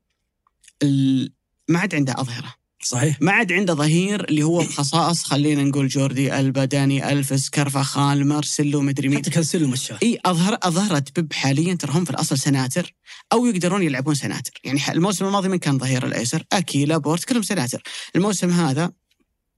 ما عاد عنده أظهرة. صحيح. ما عاد عنده ظهير اللي هو بخصائص خلينا نقول جوردي ألبا داني الفس كارفاخال مارسيلو مدري مين. حتى كانسيلو مشاه. إي اظهر أظهرت بيب حاليا ترى هم في الأصل سناتر أو يقدرون يلعبون سناتر. يعني الموسم الماضي من كان ظهير الأيسر؟ أكي لابورت كلهم سناتر. الموسم هذا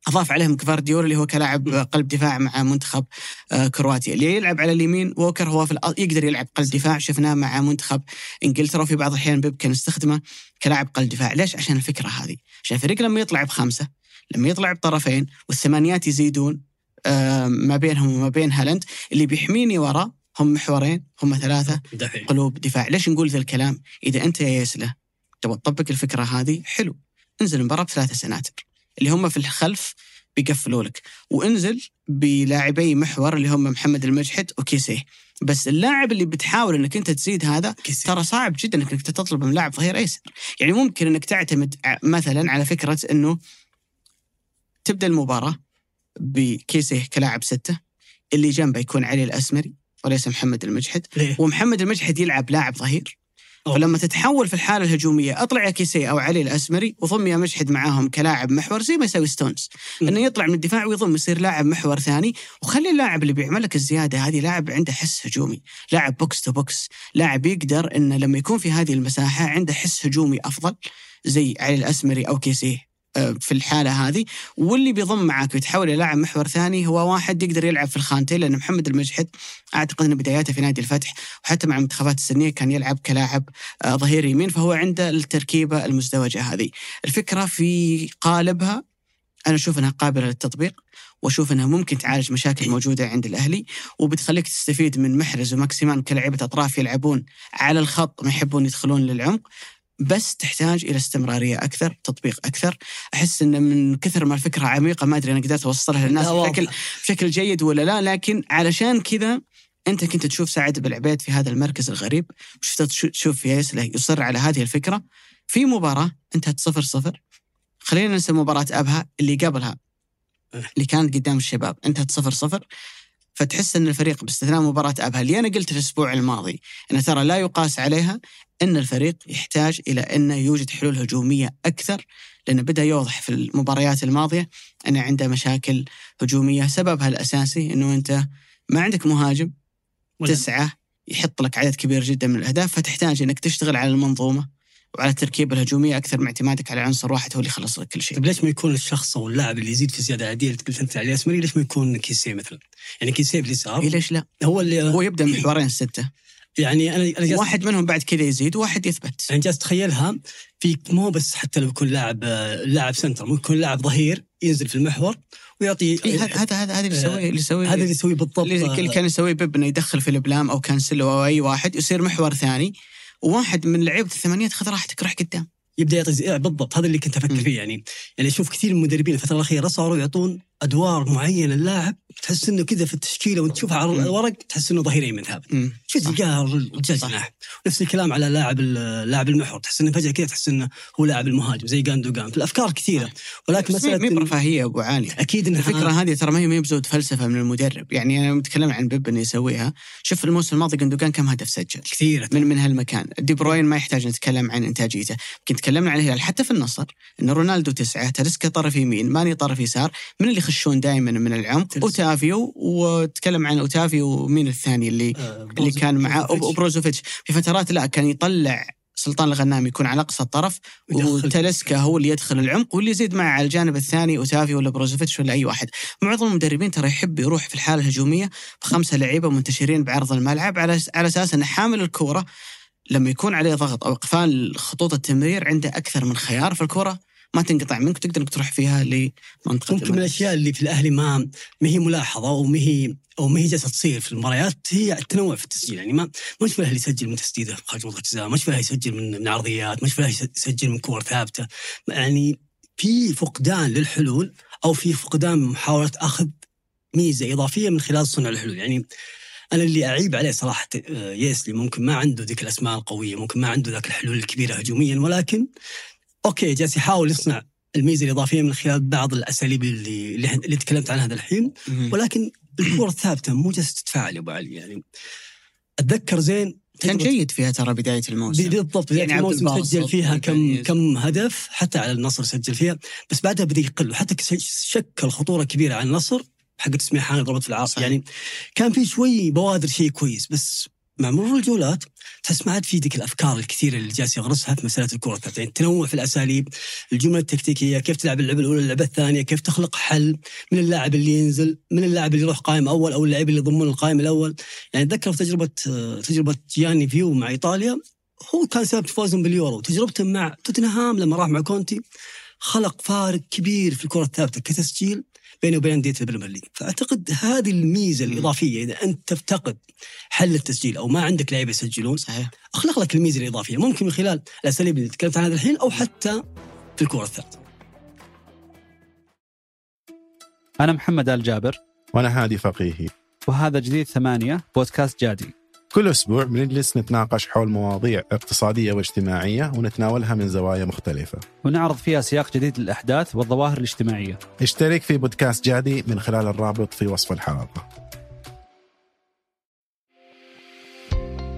أضاف عليهم كفارديول اللي هو كلاعب قلب دفاع مع منتخب آه، كرواتيا. اللي يلعب على اليمين ووكر هو في الأ- يقدر يلعب قلب دفاع. شفناه مع منتخب إنجلترا وفي بعض الأحيان بيب كان يستخدمه كلاعب قلب دفاع. ليش؟ عشان الفكرة هذه. عشان الفريق لما يطلع بخمسة لما يطلع بطرفين والثمانيات يزيدون آه، ما بينهم وما بين هالاند اللي بيحميني ورا هم محورين هم ثلاثة دفع قلوب دفاع. ليش نقول ذا الكلام؟ إذا أنت يا يسله تبغى تطبق الفكرة هذه حلو. انزل المباراة بثلاثة سناتر. اللي هم في الخلف بيقفلوا لك. وانزل بلاعبي محور اللي هم محمد المجحد وكيسيه بس اللاعب اللي بتحاول إنك أنت تزيد هذا ترى صعب جدا إنك أنت تطلب من لاعب ظهير أيسر. يعني ممكن إنك تعتمد مثلا على فكرة إنه تبدأ المباراة بكيسيه كلاعب ستة. اللي جنبه يكون علي الأسمري وليس محمد المجحد. ليه؟ ومحمد المجحد يلعب لاعب ظهير. فلما تتحول في الحالة الهجومية أطلع يا كيسي أو علي الأسمري وضم يا مجحد معاهم كلاعب محور زي ما يسوي ستونز. م. إنه يطلع من الدفاع ويضم يصير لاعب محور ثاني. وخلي اللاعب اللي بيعمل لك الزيادة هذه لاعب عنده حس هجومي. لاعب box to box. لاعب يقدر إنه لما يكون في هذه المساحة عنده حس هجومي أفضل زي علي الأسمري أو كيسيه في الحالة هذه واللي بيضم معك ويتحول إلى لاعب محور ثاني هو واحد يقدر يلعب في الخانتين لأن محمد المجحد أعتقد إن بداياته في نادي الفتح وحتى مع المنتخبات السنية كان يلعب كلاعب آه، ظهير يمين فهو عنده التركيبة المزدوجة هذه. الفكرة في قالبها أنا أشوف إنها قابلة للتطبيق وأشوف إنها ممكن تعالج مشاكل موجودة عند الأهلي وبتخليك تستفيد من محرز وماكسيمان كلاعيبة أطراف يلعبون على الخط ما يحبون يدخلون للعمق بس تحتاج إلى استمرارية أكثر، تطبيق أكثر، أحس إن من كثر ما الفكرة عميقة ما أدري أنا قدرت أوصلها للناس. بشكل بشكل جيد ولا لا لكن علشان كذا أنت كنت تشوف سعد بالعبيد في هذا المركز الغريب وشفت تشو- تشوف ياسله يصر على هذه الفكرة. في مباراة انتهت صفر صفر. خلينا ننسى مباراة أبها اللي قبلها اللي كانت قدام الشباب. انتهت صفر صفر. فتحس إن الفريق باستثناء مباراة أبها اللي أنا قلت الأسبوع الماضي إن ترى لا يقاس عليها إن الفريق يحتاج إلى إنه يوجد حلول هجومية أكثر لأنه بدأ يوضح في المباريات الماضية إن عنده مشاكل هجومية سببها الأساسي إنه أنت ما عندك مهاجم ولا- تسعة يحط لك عدد كبير جدا من الأهداف فتحتاج إنك تشتغل على المنظومة وعلى التركيبة الهجومية أكثر من اعتمادك على عنصر واحد هو اللي يخلص لك كل شيء. طيب ليش ما يكون الشخص أو اللاعب اللي يزيد في زيادة عادية اللي قلت انت عليه اسمري ليش ما يكون كيسيه مثلا؟ يعني كيسيه في اليسار إيه ليش لا؟ هو اللي هو يبدأ من محورين سته يعني أنا أنا جالس واحد منهم بعد كذا يزيد وواحد يثبت. يعني جالس أتخيلها في مو بس حتى لو يكون لاعب آه، لاعب سنتر ممكن يكون لاعب ظهير ينزل في المحور ويعطي إيه هذا هذا هذا هذا اللي يسويه اللي يسويه هذا اللي يسويه بالضبط اللي كان يسويه بيب انه يدخل في البلام أو كانسلو أو أي واحد يصير محور ثاني وواحد من لعيبة الثمانينات خذ راحتك روح قدام. يبدأ يعطي بالضبط هذا اللي كنت أفكر. فيه يعني يعني أشوف كثير من المدربين الفترة الأخيرة صاروا يعطون أدوار معينة للاعب تحس إنه كذا في التشكيلة وأنت تشوفها على. الورق تحس إنه ظهير يمين ثابت. شو. تلقاه رجال. جناح نفس الكلام على لاعب لاعب المحور. تحس إنه فجأة كذا تحس إنه هو لاعب المهاجم زي جاندوجان في الأفكار كثيرة. ولكن مسألة مي إن- برفاهية أبو علي. أكيد انها الفكرة هذه ترى ما هي ما هي بزود فلسفة من المدرب، يعني أنا متكلم عن بيب إنه يسويها، شوف الموسم الماضي جندوجان كم هدف سجل؟ كثيرة. من من هالمكان، دي بروين ما يحتاج نتكلم عن إنتاجيته، يمكن تكلمنا عن الهلال. حتى في النصر إن رونالدو تسعة، تاليسكا طرف يمين، ماني طرف يسار، من اللي يخشون دائما من العمق؟ أوتافيو وتكلم عن أوتافيو ومين الثاني اللي آه، اللي كان معاه بروزوفيتش. أوب- بروزوفيتش في فترات لا كان يطلع سلطان الغنام يكون على أقصى الطرف. وتلسكا هو اللي يدخل العمق واللي يزيد معه على الجانب الثاني اوتافي ولا بروزوفيتش ولا أي واحد معظم المدربين ترى يحب يروح في الحالة الهجومية بخمسة لعيبة منتشرين بعرض الملعب على على أساس انه حامل الكورة لما يكون عليه ضغط أو إقفال خطوط التمرير عنده أكثر من خيار في الكورة ما تنقطع منك تقدر إنك تروح فيها لمنطقة ممكن من. الأشياء اللي في الأهلي ما ما هي ملاحظة وما هي أو ما هي جالسة تصير في المباريات هي التنوع في التسجيل. يعني ما ما نشوف الأهلي يسجل من تسديده خارج منطقه الجزاء، ما نشوف الأهلي يسجل من من عرضيات، ما نشوف الأهلي يسجل من كور ثابتة، يعني في فقدان للحلول أو في فقدان محاولة أخذ ميزة إضافية من خلال صنع الحلول، يعني أنا اللي أعيب عليه صراحة آه، يسلي ممكن ما عنده ذيك الأسماء القوية، ممكن ما عنده ذاك الحلول الكبيرة هجوميا ولكن أوكي جالس يحاول يصنع الميزة الإضافية من خلال بعض الأساليب اللي اللي, تكلمت عنها هذا الحين. ولكن الكره الثابته مو جالسه تتفاعل يا أبو علي يعني أتذكر زين كان جيد فيها ترى بداية الموسم بالضبط بداية يعني الموسم سجل فيها كم. كم هدف حتى على النصر سجل فيها بس بعدها بدأ يقل وحتى شكل خطوره كبيرة على النصر حق سميحان ضربت في العاص صحيح. يعني كان في شوي بوادر شيء كويس بس مع مرور الجولات تحس ما عاد في ذيك الأفكار الكثيرة اللي جالس يغرسها في مسألة الكرة. يعني التنوع في الأساليب الجملة التكتيكية كيف تلعب اللعبه الأولى اللعبه الثانية كيف تخلق حل من اللاعب اللي ينزل من اللاعب اللي يروح قائم أول أو اللاعب اللي يضمن القائم الأول. يعني أتذكر في تجربة تجربة جياني فيو مع إيطاليا هو كان سبب فوزهم باليورو. تجربته مع توتنهام لما راح مع كونتي خلق فارق كبير في الكرة الثابتة كتسجيل. بينه وبين انديه ال Premier League فأعتقد هذه الميزة الإضافية إذا أنت تفتقد حل التسجيل أو ما عندك لعيبة يسجلون صحيح. أخلق لك الميزة الإضافية. ممكن من خلال الأساليب اللي تكلمت عنها الحين أو حتى في الكرة الثابته أنا محمد آل جابر. وأنا هادي فقيهي. وهذا جديد ثمانية بودكاست جادي. كل أسبوع بنجلس نتناقش حول مواضيع اقتصادية واجتماعية ونتناولها من زوايا مختلفة. ونعرض فيها سياق جديد للأحداث والظواهر الاجتماعية. اشترك في بودكاست جادي من خلال الرابط في وصف الحلقة.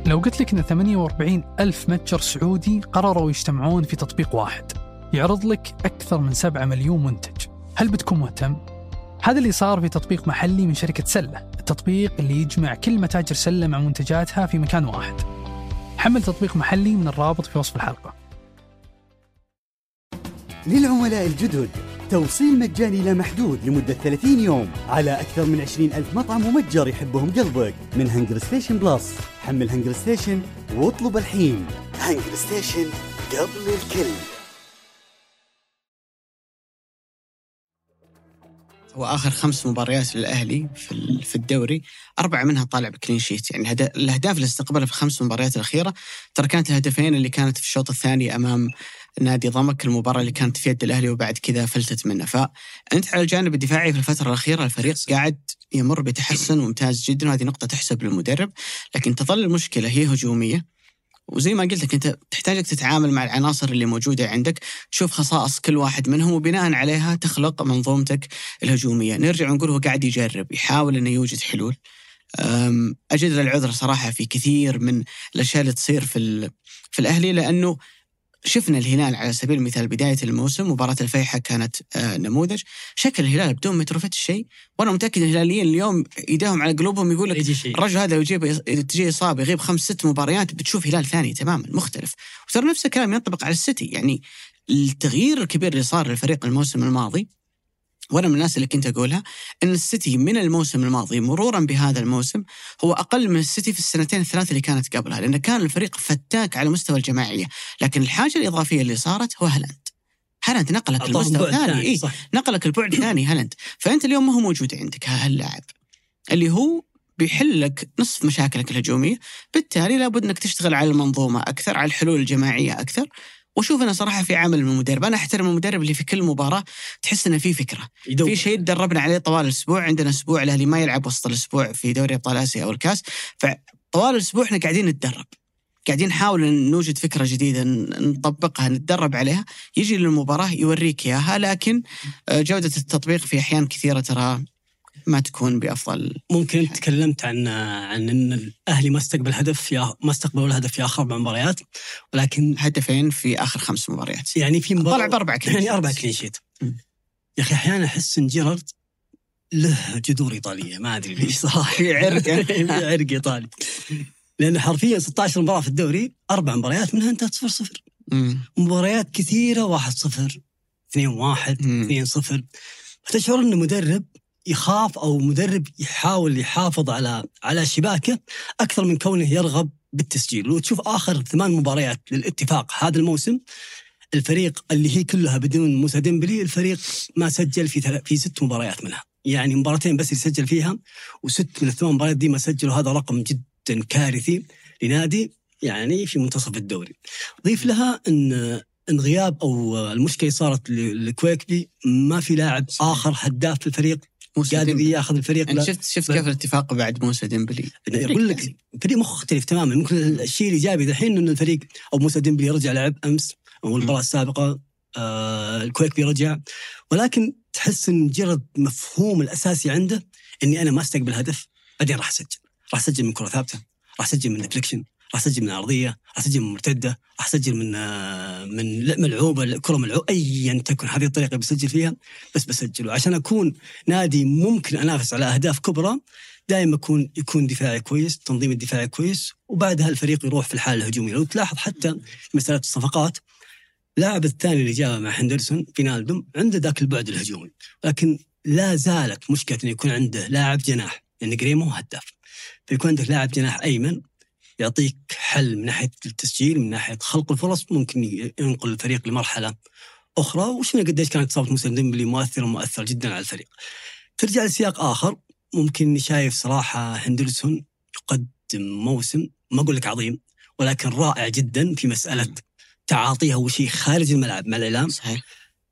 لو قلت لك إن 48 ألف متجر سعودي قرروا يجتمعون في تطبيق واحد يعرض لك أكثر من 7 مليون منتج. هل بتكون مهتم؟ هذا اللي صار في تطبيق محلي من شركة سلة. التطبيق اللي يجمع كل متاجر سلة مع منتجاتها في مكان واحد. حمل تطبيق محلي من الرابط في وصف الحلقة. للعملاء الجدد توصيل مجاني لا محدود لمدة 30 يوم على أكثر من 20 ألف مطعم ومتجر يحبهم قلبك من HungerStation Plus حمل HungerStation واطلب الحين. HungerStation قبل الكل. هو اخر خمس مباريات للأهلي في في الدوري أربعة منها طالع ب clean sheet يعني هدا- الأهداف اللي استقبلها في الخمس مباريات الأخيرة ترى كانت الهدفين اللي كانت في الشوط الثاني أمام نادي ضمك المباراة اللي كانت في يد الأهلي وبعد كذا فلتت منه. فأنت على الجانب الدفاعي في الفترة الأخيرة الفريق قاعد يمر بتحسن ممتاز جدا وهذه نقطة تحسب للمدرب. لكن تظل المشكلة هي هجومية. وزي ما قلت لك أنت تحتاجك تتعامل مع العناصر اللي موجودة عندك تشوف خصائص كل واحد منهم وبناء عليها تخلق منظومتك الهجومية، نرجع ونقول هو قاعد يجرب يحاول إنه يوجد حلول. أجد العذر صراحة في كثير من الأشياء اللي تصير في في الأهلي لأنه شفنا الهلال على سبيل المثال بداية الموسم مباراة الفيحة كانت آه، نموذج. شكل الهلال بدون متروفيت شيء. وأنا متأكد إن الهلاليين اليوم ايديهم على قلوبهم يقول لك الرجل هذا لو يجيب تجي إصابة يغيب خمس ست مباريات بتشوف هلال ثاني تماما مختلف. وترى نفس الكلام ينطبق على السيتي. يعني التغيير الكبير اللي صار للفريق الموسم الماضي وأنا من الناس اللي كنت أقولها إن السيتي من الموسم الماضي مرورا بهذا الموسم هو أقل من السيتي في السنتين الثلاث اللي كانت قبلها لأن كان الفريق فتاك على مستوى الجماعية لكن الحاجة الإضافية اللي صارت هو هالاند. هالاند نقلك المستوى الثاني ثاني، إيه؟ نقلك البعد الثاني هالاند. فأنت اليوم ما هو موجود عندك هاللاعب. اللي هو بيحل لك نصف مشاكلك الهجومية بالتالي لابد إنك تشتغل على المنظومة أكثر على الحلول الجماعية أكثر. واشوف أنا صراحة في عمل من المدرب أنا أحترم المدرب اللي في كل مباراة تحس إنه في فكرة. يدور. في شيء تدربنا عليه طوال الأسبوع. عندنا أسبوع الأهلي ما يلعب وسط الأسبوع في دوري أبطال آسيا أو الكاس. فطوال الأسبوع إحنا قاعدين نتدرب. قاعدين نحاول نوجد فكرة جديدة نطبقها نتدرب عليها. يجي للمباراة يوريك إياها لكن آه، جودة التطبيق في أحيان كثيرة ترى ما تكون بأفضل ممكن انت تكلمت عن عن إن الأهلي ما استقبل هدف في ما استقبل ولا هدف في آخر أربع مباريات ولكن هدفين في آخر خمس مباريات يعني في مباراة طلع بأربع كلين يعني. أربع كلين شيت. يا أخي أحيانا أحس إن جيرارد له جذور إيطالية ما أدري ليش صراحة في عرق. في عرق إيطالي لأن حرفيا 16 مباراة في الدوري أربع مباريات منها انتهت 0 0 مم. مباريات كثيرة 1 0 2 1 مم. 2 0 فتشعر إن مدرب يخاف أو مدرب يحاول يحافظ على على شباكه أكثر من كونه يرغب بالتسجيل. وتشوف آخر ثمان مباريات للاتفاق هذا الموسم الفريق اللي هي كلها بدون موسى ديمبلي الفريق ما سجل في في ست مباريات منها. يعني مباراتين بس اللي سجل فيها وست من الثمان مباريات دي ما سجلوا. هذا رقم جدا كارثي لنادي يعني في منتصف الدوري. ضيف لها إن إن غياب أو المشكلة صارت لكويكبي ما في لاعب آخر هداف في الفريق موسى قادر. ياخذ الفريق؟ لا- شفت شفت كيف الاتفاق بعد موسى ديمبلي؟ يقول لك فريق مختلف تماما. ممكن الشيء الايجابي دحين إنه الفريق أو موسى ديمبلي رجع لعب أمس أو المباراة السابقة آه الكويكبي رجع ولكن تحس إن مجرد مفهوم الأساسي عنده إني أنا ما أستقبل هدف بعدين راح أسجل. راح أسجل من كرة ثابتة راح أسجل من ديفليكشن راح أسجل من ارضيه راح أسجل من مرتدة راح أسجل من آه، من ملعوبة كرة ملعوبة ايا تكن. هذه الطريقة بسجل فيها بس بسجل وعشان أكون نادي ممكن أنافس على أهداف كبرى دائما يكون يكون دفاعي كويس تنظيم الدفاعي كويس وبعدها الفريق يروح في الحالة الهجومية. لو تلاحظ حتى مساله الصفقات اللاعب الثاني اللي جاء مع هندرسون فينالدوم عنده ذاك البعد الهجومي. لكن لا زالت مشكلة إنه يكون عنده لاعب جناح لأن جراي مو هو هداف. فيكون عندك لاعب جناح أيمن يعطيك حل من ناحية التسجيل من ناحية خلق الفرص ممكن ينقل الفريق لمرحلة أخرى. وشفنا قديش كانت إصابة موسى ديمبلي مؤثره مؤثر جدا على الفريق. ترجع لسياق آخر. ممكن شايف صراحة هندرسون يقدم موسم ما أقول لك عظيم ولكن رائع جدا في مسألة تعاطيه أول شيء خارج الملعب مع الإعلام صحيح.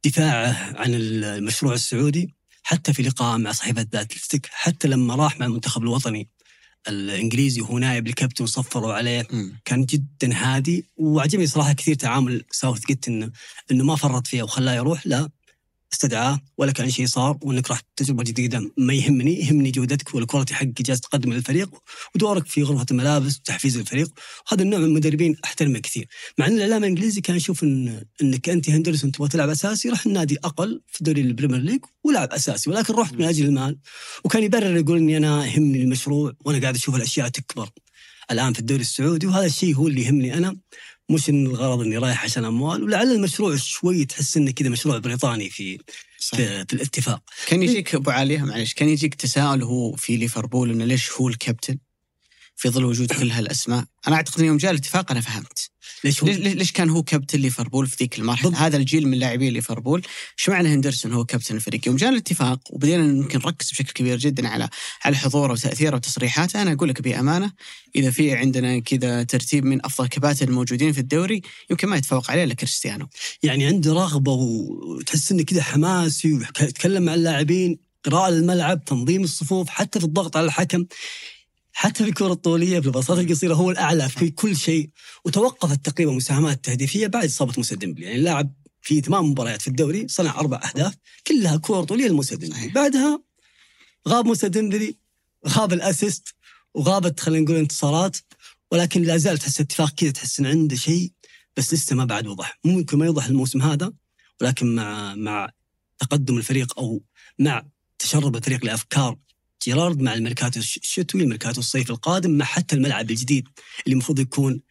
دفاعه عن المشروع السعودي حتى في لقاء مع صحيفة ذات الفتك حتى لما راح مع المنتخب الوطني. الإنجليزي وهو نائب لكابتن وصفروا عليه مم. كان جدا هادي وعجبني صراحة كثير تعامل ساوث جيت انه إنه ما فرط فيها وخلاه يروح لا استدعاه ولا كان شيء صار وإنك راح تجربة جديدة. ما يهمني يهمني جودتك والكواليتي حقك جالس تقدم للفريق ودورك في غرفة الملابس وتحفيز الفريق. وهذا النوع من المدربين أحترمه كثير. مع إن الإعلام الإنجليزي كان يشوف إن إنك أنت هندرسون تبغى تلعب أساسي راح النادي أقل في دوري البريمير ليج ولعب أساسي ولكن رحت من أجل المال. وكان يبرر يقول إني أنا يهمني المشروع وأنا قاعد أشوف الأشياء تكبر. الآن في الدوري السعودي وهذا الشيء هو اللي يهمني أنا. مش إن الغرض إني رايح عشان أموال ولعل المشروع شوي تحس إنه كذا مشروع بريطاني في. في, في الاتفاق. كان يجيك أبو علي معلش كان يجيك تساؤل هو في ليفربول إنه ليش هو الكابتن؟ في ظل وجود كل هالأسماء. أنا أعتقد يوم جاء الاتفاق أنا فهمت. ليش هو؟ ليش, كان هو كابتن ليفربول في ذيك المرحلة؟ هذا الجيل من لاعبين ليفربول. إيش معنى هندرسون هو كابتن الفريق؟ يوم جاء الاتفاق وبدينا يمكن نركز بشكل كبير جدا على على حضوره وتأثيره وتصريحاته أنا أقول لك بأمانة إذا في عندنا كذا ترتيب من أفضل كباتن الموجودين في الدوري يمكن ما يتفوق عليه إلا كريستيانو. يعني عنده رغبة وتحس إنه كذا حماسي ويتكلم مع اللاعبين قراءة الملعب تنظيم الصفوف حتى في الضغط على الحكم. حتى في الكرة الطولية في الباصات القصيرة هو الأعلى في كل شيء. وتوقفت تقريبا مساهمات تهديفية بعد إصابة موسى ديمبلي. يعني اللاعب في ثمان مباريات في الدوري صنع أربع أهداف كلها كرة طولية لموسى ديمبلي. بعدها غاب موسى ديمبلي غاب ال assist وغابت خلينا نقول انتصارات ولكن لا زال تحس اتفاق كذا تحس إن عنده شيء بس لسه ما بعد وضح. ممكن ما يوضح الموسم هذا ولكن مع مع تقدم الفريق أو مع تشرب الفريق لأفكار جيرارد مع الميركاتو الش- الشتوي الميركاتو الصيف القادم مع حتى الملعب الجديد اللي المفروض يكون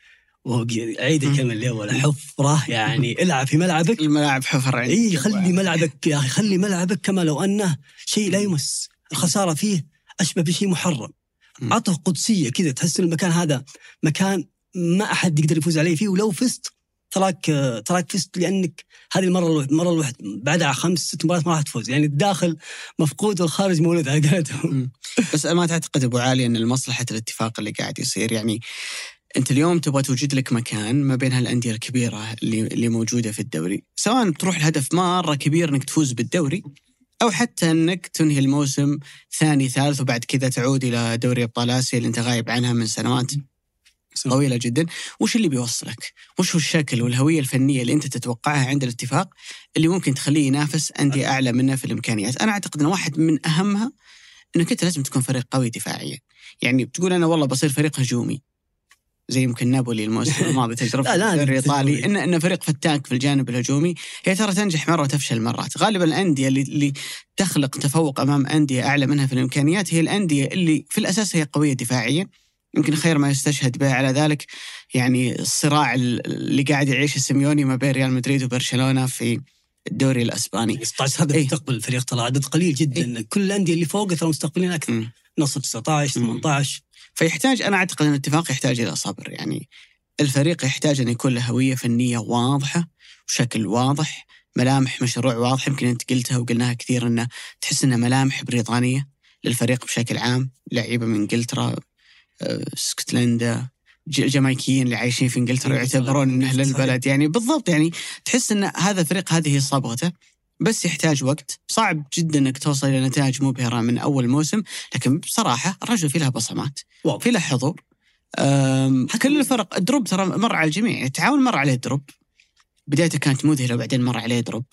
اعيد الكلمة اللي اول حفره يعني العب في ملعبك. الملاعب حفر عندك إي خلي ملعبك يا أخي خلي ملعبك كما لو أنه شيء لا يمس. الخسارة فيه أشبه بشيء محرم. عطه قدسية كذا تحس إن المكان هذا مكان ما أحد يقدر يفوز عليه فيه ولو فزت تراك تراك فزت لأنك هذه المرة المره الواحده بعدها خمس ست مباريات ما راح تفوز. يعني الداخل مفقود والخارج مولود على قولتهم. بس ما تعتقد أبو علي إن لمصلحة الاتفاق اللي قاعد يصير؟ يعني أنت اليوم تبغى توجد لك مكان ما بين هالأندية الكبيرة اللي اللي موجودة في الدوري، سواء بتروح لهدف مرة كبير إنك تفوز بالدوري أو حتى إنك تنهي الموسم ثاني ثالث وبعد كذا تعود إلى دوري أبطال آسيا اللي أنت غايب عنها من سنوات. طويلة جدا، وش اللي بيوصلك؟ وش هو الشكل والهوية الفنية اللي أنت تتوقعها عند الاتفاق اللي ممكن تخليه ينافس أندية أعلى منه في الإمكانيات؟ أنا أعتقد إن واحد من أهمها إنك أنت لازم تكون فريق قوي دفاعيا. يعني بتقول أنا والله بصير فريق هجومي زي يمكن نابولي الموسم الماضي تجربة لا، لا، الدوري الإيطالي. ان إن فريق فتاك في الجانب الهجومي هي ترى تنجح مرة وتفشل مرات، غالبا الأندية اللي اللي تخلق تفوق أمام أندية أعلى منها في الإمكانيات هي الأندية اللي في الأساس هي قوية دفاعيا يمكن خير ما يستشهد به. على ذلك يعني الصراع اللي قاعد يعيشه سيميوني ما بين ريال مدريد وبرشلونة في الدوري الأسباني. 16 هدف إيه. يستقبل الفريق ترى عدد قليل جدا. كل الأندية اللي فوق ترى مستقبلين أكثر. مم. نصر 19 مم. 18 فيحتاج أنا أعتقد إن الاتفاق يحتاج إلى صبر. يعني الفريق يحتاج أن يكون له هوية فنية واضحة وشكل واضح ملامح مشروع واضح. يمكن أنت قلتها وقلناها كثير إنه تحس انها ملامح بريطانية للفريق بشكل عام. لعيبة من إنجلترا اسكتلندا ج- الجامايكيين اللي عايشين في إنجلترا إيه، يعتبرون انه صحيح. للبلد يعني بالضبط يعني تحس إن هذا الفريق هذه صبغته بس يحتاج وقت. صعب جدا إنك توصل إلى نتائج مبهرة من أول موسم لكن بصراحة الرجل في له بصمات. في له حضور. كل الفرق ال drop ترى مر على الجميع التعاون مر عليه drop بدايته كانت مذهلة وبعدين مر عليه drop.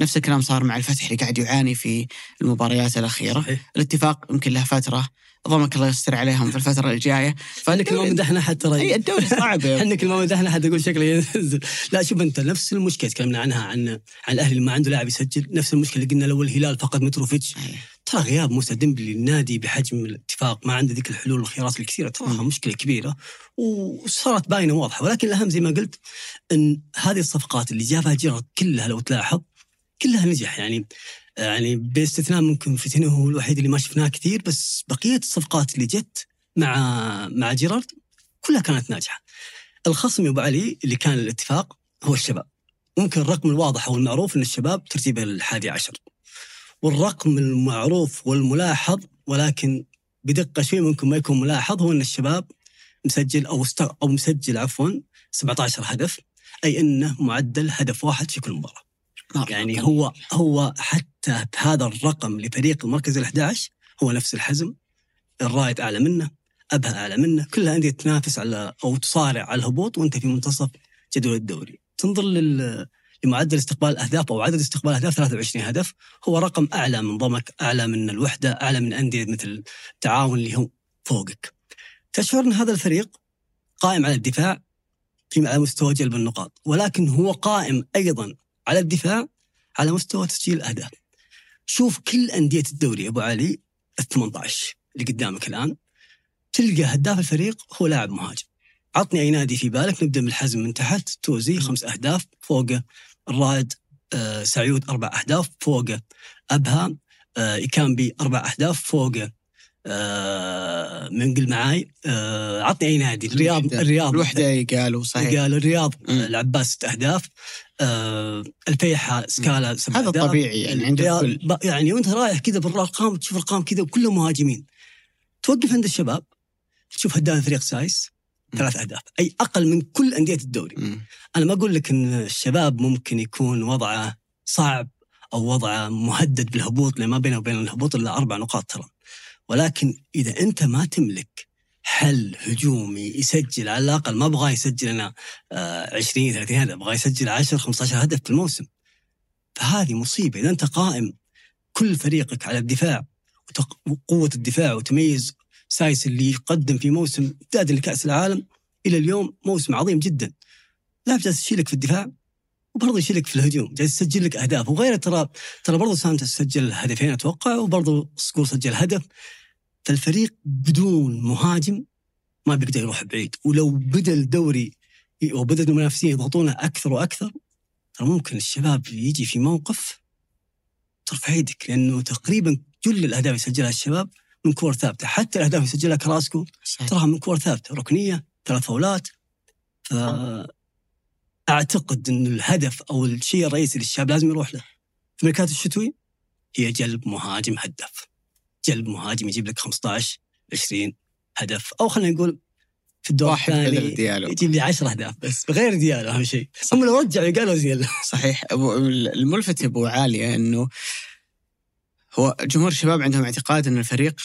نفس الكلام صار مع الفتح اللي قاعد يعاني في المباريات الأخيرة. الاتفاق يمكن له فترة. ضمك الله يستر عليهم في الفترة الجاية. كل ما مدحنا احد ترى اي الدوري صعب يا إحنا كل ما مدحنا احد أقول شكله ينزل. لا شوف أنت نفس المشكلة تكلمنا عنها عن عن الاهلي اللي ما عنده لاعب يسجل. نفس المشكلة اللي قلنا لو الهلال فقد متروفيتش. أي. ترى غياب موسى ديمبلي للنادي بحجم الاتفاق. ما عنده ذيك الحلول والخيارات الكثيرة. ترى مم. مشكلة كبيرة. وصارت باينة واضحة. ولكن الأهم زي ما قلت إن هذه الصفقات اللي جابها جيرارد كلها لو تلاحظ كلها نجح. يعني يعني باستثناء ممكن فيتينو هو الوحيد اللي ما شفناه كثير بس بقية الصفقات اللي جت مع مع جيرارد كلها كانت ناجحة. الخصم يا أبو علي اللي كان الاتفاق هو الشباب. ممكن الرقم الواضح أو المعروف إن الشباب ترتيبه الحادي عشر. والرقم المعروف والملاحظ ولكن بدقة شوي ممكن ما يكون ملاحظ هو إن الشباب مسجل أو. أو مسجل عفوا 17 هدف أي إنه معدل هدف واحد في كل مباراة. مرة يعني. هو هو حتى بهذا الرقم لفريق المركز ال 11 هو نفس الحزم. الرائد أعلى منه أبها أعلى منه. كلها انديه تنافس على أو تصارع على الهبوط وأنت في منتصف جدول الدوري. تنظر لل لمعدل استقبال الاهداف أو عدد استقبال الاهداف 23 هدف. هو رقم أعلى من ضمك أعلى من الوحدة أعلى من أندية مثل التعاون اللي هم فوقك. تشعر ان هذا الفريق قائم على الدفاع في على مستوى جلب النقاط ولكن هو قائم أيضا على الدفاع على مستوى تسجيل الأهداف. شوف كل أندية الدوري أبو علي ال 18 اللي قدامك الآن تلقى هداف الفريق هو لاعب مهاجم. عطني أي نادي في بالك نبدأ بالحزم من تحت توزي خمس أهداف فوقه الرائد آه سعيود أربع أهداف فوقه أبها آه إيكامبي أربع أهداف فوقه آه من قل معاي. آه عطني أي نادي. الرياض الوحدة. الرياض. الوحده قالوا صحيح. قال الرياض. آه، العباس ست أهداف. آه الفيحة سكالا سبع هذا أهداف. طبيعي يعني عند الكل. يعني وأنت رايح كذا بالارقام تشوف ارقام كذا وكلهم مهاجمين توقف عند الشباب تشوف هداف الفريق سايس ثلاث أهداف. أي أقل من كل أندية الدوري. مم. أنا ما أقول لك إن الشباب ممكن يكون وضعه صعب أو وضعه مهدد بالهبوط لأن ما بينه وبين الهبوط إلا أربع نقاط ترى. ولكن إذا أنت ما تملك حل هجومي يسجل على الأقل ما أبغاه يسجل أنا آه، 20 30 هدف أبغاه يسجل 10 15 هدف في الموسم. فهذه مصيبة. إذا أنت قائم كل فريقك على الدفاع وقوة الدفاع وتميز سايس اللي يقدم في موسم امتداد لكأس العالم إلى اليوم موسم عظيم جدا. جالس يشيلك في الدفاع. وبرضه يشيلك في الهجوم جالس يسجل لك أهداف. وغيره ترى ترى برضه سانتوس سجل هدفين أتوقع وبرضه صقور سجل هدف. فالفريق بدون مهاجم ما بيقدر يروح بعيد. ولو بدأ الدوري وبدا المنافسين يضغطونه أكثر وأكثر ترى ممكن الشباب يجي في موقف ترفع يدك لأنه تقريبا كل الأهداف اللي يسجلها الشباب من كور ثابتة. حتى الأهداف اللي يسجلها كراسكو تراها من كور ثابتة. ركنية ثلاث فاولات. ف أعتقد إن الهدف أو الشيء الرئيسي اللي الشباب لازم يروح له. في الميركاتو الشتوي هي جلب مهاجم هداف جلب مهاجم يجيب لك 15 20 هدف. أو خلينا نقول في الدور واحد الثاني ديالو. يجيب لي 10 أهداف بس بغير ديالو أهم شيء. هم لو رجعوا قالوا زين. صحيح. أبو- الملفت يا أبو عالية إنه هو جمهور الشباب عندهم اعتقاد إن الفريق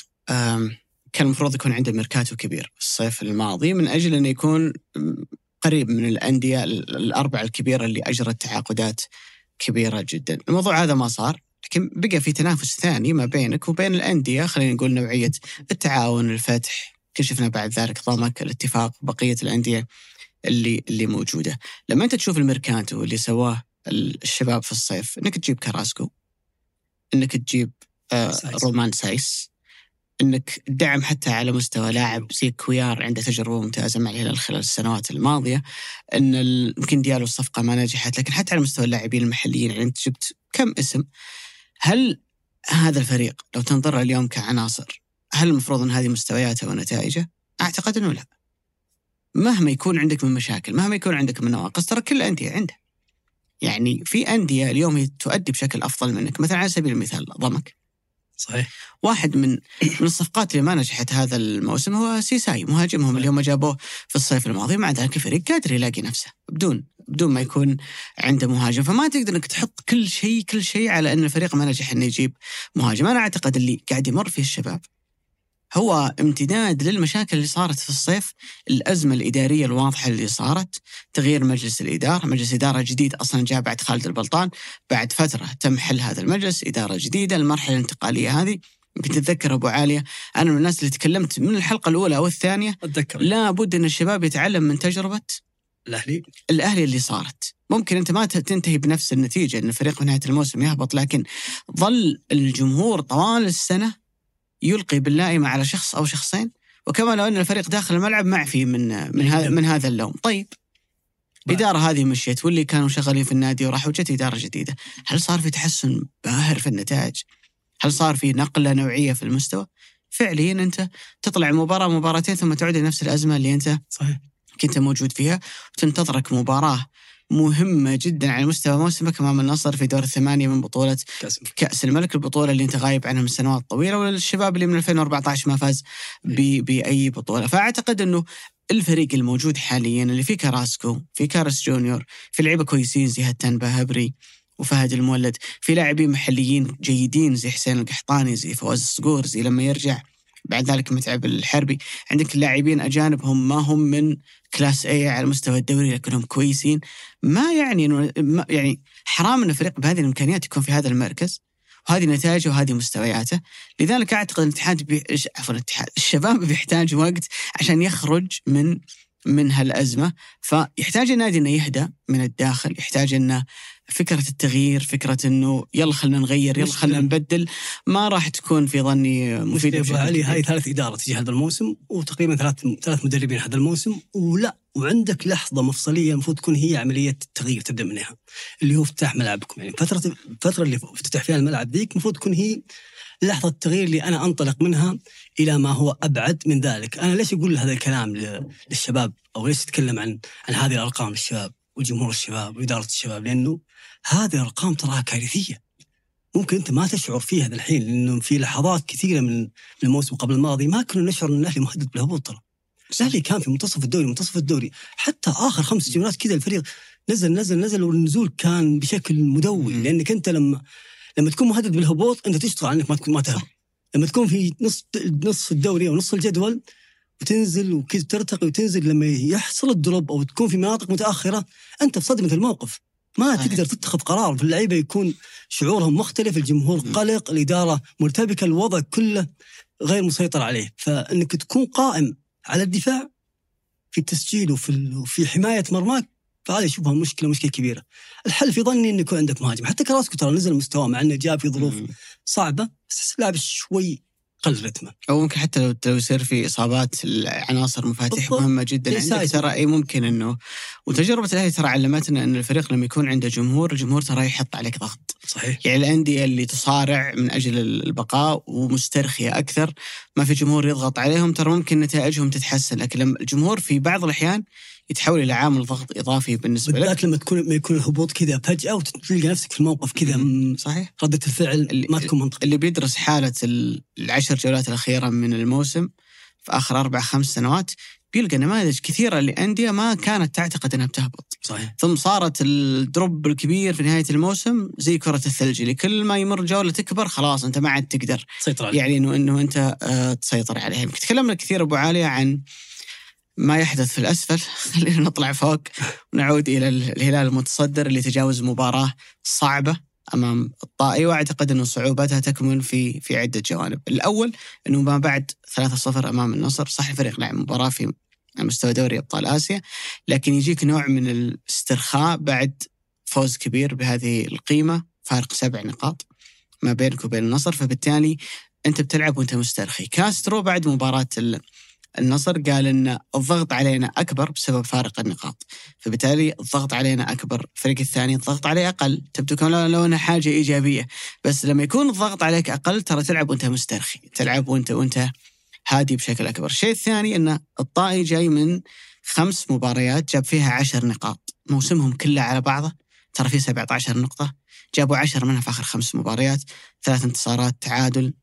كان المفروض يكون عنده ميركاتو كبير. الصيف الماضي من أجل إنه يكون قريب من الأندية ال- الأربعة الكبيرة اللي أجرت تعاقدات كبيرة جدا، الموضوع هذا ما صار لكن بقى في تنافس ثاني ما بينك وبين الأندية خلينا نقول نوعية التعاون الفتح كل شفنا بعد ذلك ضمك الاتفاق بقية الأندية اللي اللي موجودة لما أنت تشوف الميركاتو اللي سواه ال- الشباب في الصيف إنك تجيب كراسكو إنك تجيب آه سايس. رومان سايس إنك دعم حتى على مستوى لاعب زي كويار عنده تجربة ممتازة مع الهلال خلال السنوات الماضية إن يمكن ديالو الصفقة ما نجحت لكن حتى على مستوى اللاعبين المحليين يعني أنت جبت كم اسم هل هذا الفريق لو تنظر اليوم كعناصر هل المفروض إن هذه مستوياته ونتائجه؟ أعتقد إنه لا. مهما يكون عندك من مشاكل، مهما يكون عندك من نواقص، ترى كل الأندية عنده. يعني في أندية اليوم تؤدي بشكل أفضل منك، مثلا على سبيل المثال ضمك. صحيح. واحد من من الصفقات اللي ما نجحت هذا الموسم هو سيساي مهاجمهم اللي هم جابوه في الصيف الماضي مع ذلك الفريق قادر يلاقي نفسه بدون بدون ما يكون عنده مهاجم. فما تقدر إنك تحط كل شيء كل شيء على إن الفريق ما نجح إنه يجيب مهاجم. أنا أعتقد اللي قاعد يمر فيه الشباب هو امتداد للمشاكل اللي صارت في الصيف الأزمة الإدارية الواضحة اللي صارت تغيير مجلس الإدارة مجلس إدارة جديد أصلا جاء بعد خالد البلطان بعد فترة تم حل هذا المجلس إدارة جديدة المرحلة الانتقالية هذه. يمكن تتذكر أبو عالية أنا من الناس اللي تكلمت من الحلقة الأولى أو الثانية أتذكر. لابد أن الشباب يتعلم من تجربة الأهلي. الأهلي اللي صارت. ممكن أنت ما تنتهي بنفس النتيجة إن الفريق في نهاية الموسم يهبط لكن ظل الجمهور طوال السنة يلقي باللائمه على شخص أو شخصين وكما لو أن الفريق داخل الملعب معفي من من هذا من هذا اللوم. طيب. الإدارة هذه مشيت واللي كانوا شغالين في النادي وراحوا جت إدارة جديدة. هل صار في تحسن باهر في النتائج؟ هل صار في نقلة نوعية في المستوى؟ فعليا أنت تطلع مباراة مباراتين ثم تعود لنفس الأزمة اللي أنت صحيح. كنت موجود فيها وتنتظرك مباراة مهمة جدا على مستوى موسمك أمام النصر في دور الثمانية من بطولة كأس كأس الملك البطولة اللي أنت غايب عنها من سنوات طويلة والشباب اللي من 2014 ما فاز ب- بأي بطولة. فأعتقد أنه الفريق الموجود حاليا اللي فيه كراسكو في كارلوس جونيور في لعيبة كويسين زي هتان بهبري وفهد المولد في لاعبين محليين جيدين زي حسين القحطاني زي فواز الصقور زي لما يرجع بعد ذلك متعب الحربي. عندك لاعبين أجانب هم ما هم من class A على مستوى الدوري لكنهم كويسين. ما يعني انه يعني حرام إن فريق بهذه الإمكانيات يكون في هذا المركز. وهذه نتائجه وهذه مستوياته. لذلك أعتقد الاتحاد بي... عفوا الاتحاد الشباب بيحتاج وقت عشان يخرج من من هالأزمة. فيحتاج النادي إنه يهدى من الداخل يحتاج إنه فكرة التغيير فكرة إنه يلا خلينا نغير يلا خلينا نبدل ما راح تكون في ظني ابو علي. هاي ثالث إدارة تجي هذا الموسم وتقريبا ثلاث ثلاث مدربين هذا الموسم ولا وعندك لحظة مفصلية المفروض تكون هي عملية التغيير تبدأ منها اللي هو افتتاح ملعبكم. يعني فتره الفترة اللي افتتح فيها الملعب ذيك المفروض تكون هي لحظة التغيير اللي أنا أنطلق منها إلى ما هو أبعد من ذلك، أنا ليش أقول هذا الكلام للشباب؟ أو ليش أتكلم عن عن هذه الأرقام للشباب وجمهور الشباب وإدارة الشباب؟ لأنه هذه الأرقام تراها كارثية. ممكن أنت ما تشعر فيها الحين لأنه في لحظات كثيرة من الموسم قبل الماضي ما كنا نشعر إن الأهلي مهدد بالهبوط ترى. الأهلي كان في منتصف الدوري منتصف الدوري حتى آخر خمس جولات كذا الفريق نزل نزل نزل والنزول كان بشكل مدوي. لأنك أنت لما لما تكون مهدد بالهبوط أنت تشتغل على إنك ما تكون ما تهبط لما تكون في نص نص الدوري أو نص الجدول وتنزل وكذا ترتقي وتنزل لما يحصل الدروب أو تكون في مناطق متأخرة أنت في صدمة الموقف ما صحيح. تقدر تتخذ قرار في اللعيبة يكون شعورهم مختلف الجمهور. قلق الإدارة مرتبكة الوضع كله غير مسيطر عليه فإنك تكون قائم على الدفاع في التسجيل وفي وفي حماية مرماك فهذه أشوفها مشكلة مشكلة كبيرة. الحل في ظني إنه يكون عندك مهاجم، حتى كراسكو ترى نزل مستواه مع إنه جاء في ظروف. صعبة بس لاعب شوي قل رتمه. أو ممكن حتى لو لو يصير في إصابات العناصر مفاتيح بالضبط. مهمة جدا زي عندك. ترى اي ممكن إنه وتجربة الأهلي ترى علمتنا إن الفريق لما يكون عنده جمهور الجمهور ترى يحط عليك ضغط صحيح يعني الأندية اللي تصارع من أجل البقاء ومسترخية أكثر ما في جمهور يضغط عليهم ترى ممكن نتائجهم تتحسن لكن لما الجمهور في بعض الأحيان يتحول إلى عامل ضغط إضافي بالنسبة لك. بالذات لما تكون لما يكون الهبوط كذا فجأة وتلقى نفسك في الموقف كذا صحيح. ردة الفعل ما تكون منطقيه. اللي بيدرس حالة ال- العشر جولات الأخيرة من الموسم في آخر أربع خمس سنوات بيلقى نماذج كثيرة لأندية ما كانت تعتقد أنها بتهبط. صحيح. ثم صارت الدروب الكبير في نهاية الموسم زي كرة الثلج اللي كل ما يمر جولة تكبر خلاص أنت ما عاد تقدر. سيطر عليه. يعني انه إنه أنت آه، تسيطر عليها. تكلمنا كثير أبو عالية عن ما يحدث في الأسفل. خلينا نطلع فوق ونعود ال- الهلال المتصدر اللي تجاوز مباراة صعبة أمام الطائي. وأعتقد انه صعوبتها تكمن في في عدة جوانب، الأول أنه ما بعد 3-0 أمام النصر، صح الفريق لعب مباراة في مستوى دوري أبطال آسيا، لكن يجيك نوع من الاسترخاء بعد فوز كبير بهذه القيمة، فارق سبع نقاط ما بينك وبين النصر، فبالتالي أنت بتلعب وأنت مسترخي. كاسترو بعد مباراة النصر قال إن الضغط علينا أكبر بسبب فارق النقاط. فبالتالي الضغط علينا أكبر. الفريق الثاني الضغط عليه أقل. تبدو كما لو انها حاجة إيجابية. بس لما يكون الضغط عليك أقل ترى تلعب وأنت مسترخي. تلعب وأنت وأنت هادي بشكل أكبر. الشيء الثاني إن الطائي جاي من خمس مباريات جاب فيها عشر نقاط. موسمهم كله على بعضه. ترى فيه 17 نقطة. جابوا عشر منها في آخر خمس مباريات. ثلاث انتصارات تعادل.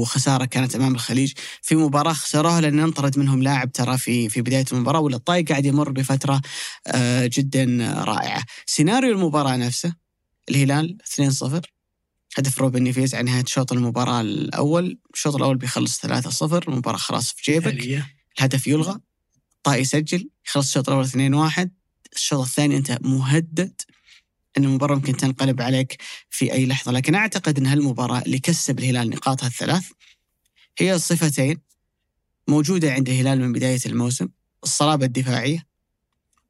وخسارة كانت أمام الخليج في مباراة خسروها لأن انطرد منهم لاعب ترى في في بداية المباراة ولا الطاي قاعد يمر بفترة آه، جدا رائعة. سيناريو المباراة نفسه الهلال 2-0 هدف روبن نيفيز على نهاية شوط المباراة الأول، الشوط الأول بيخلص 3-0 المباراة خلاص في جيبك،. الهدف يلغى طاي يسجل يخلص الشوط الأول 2-1 الشوط الثاني انت مهدد. إن المباراة ممكن تنقلب عليك في أي لحظة، لكن أعتقد إن هالمباراة اللي كسب الهلال نقاطها الثلاث هي صفتين موجودة عند الهلال من بداية الموسم، الصلابة الدفاعية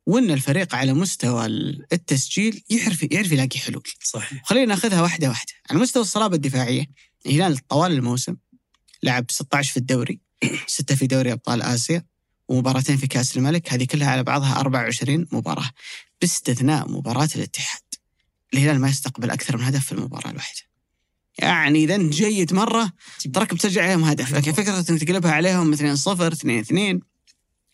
وإن الفريق على مستوى التسجيل يعرف يعرف يلاقي حلول. صحيح خلينا ناخذها واحدة واحدة، على مستوى الصلابة الدفاعية الهلال طوال الموسم لعب 16 في الدوري، 6 في دوري أبطال آسيا، ومباراتين في كأس الملك، هذه كلها على بعضها 24 مباراة، باستثناء مباراة الاتحاد. الهلال ما يستقبل أكثر من هدف في المباراة الواحدة. يعني إذا جيد مرة تراك بتسجل عليهم هدف، لكن فكرة إنك تقلبها عليهم 2-0 2-2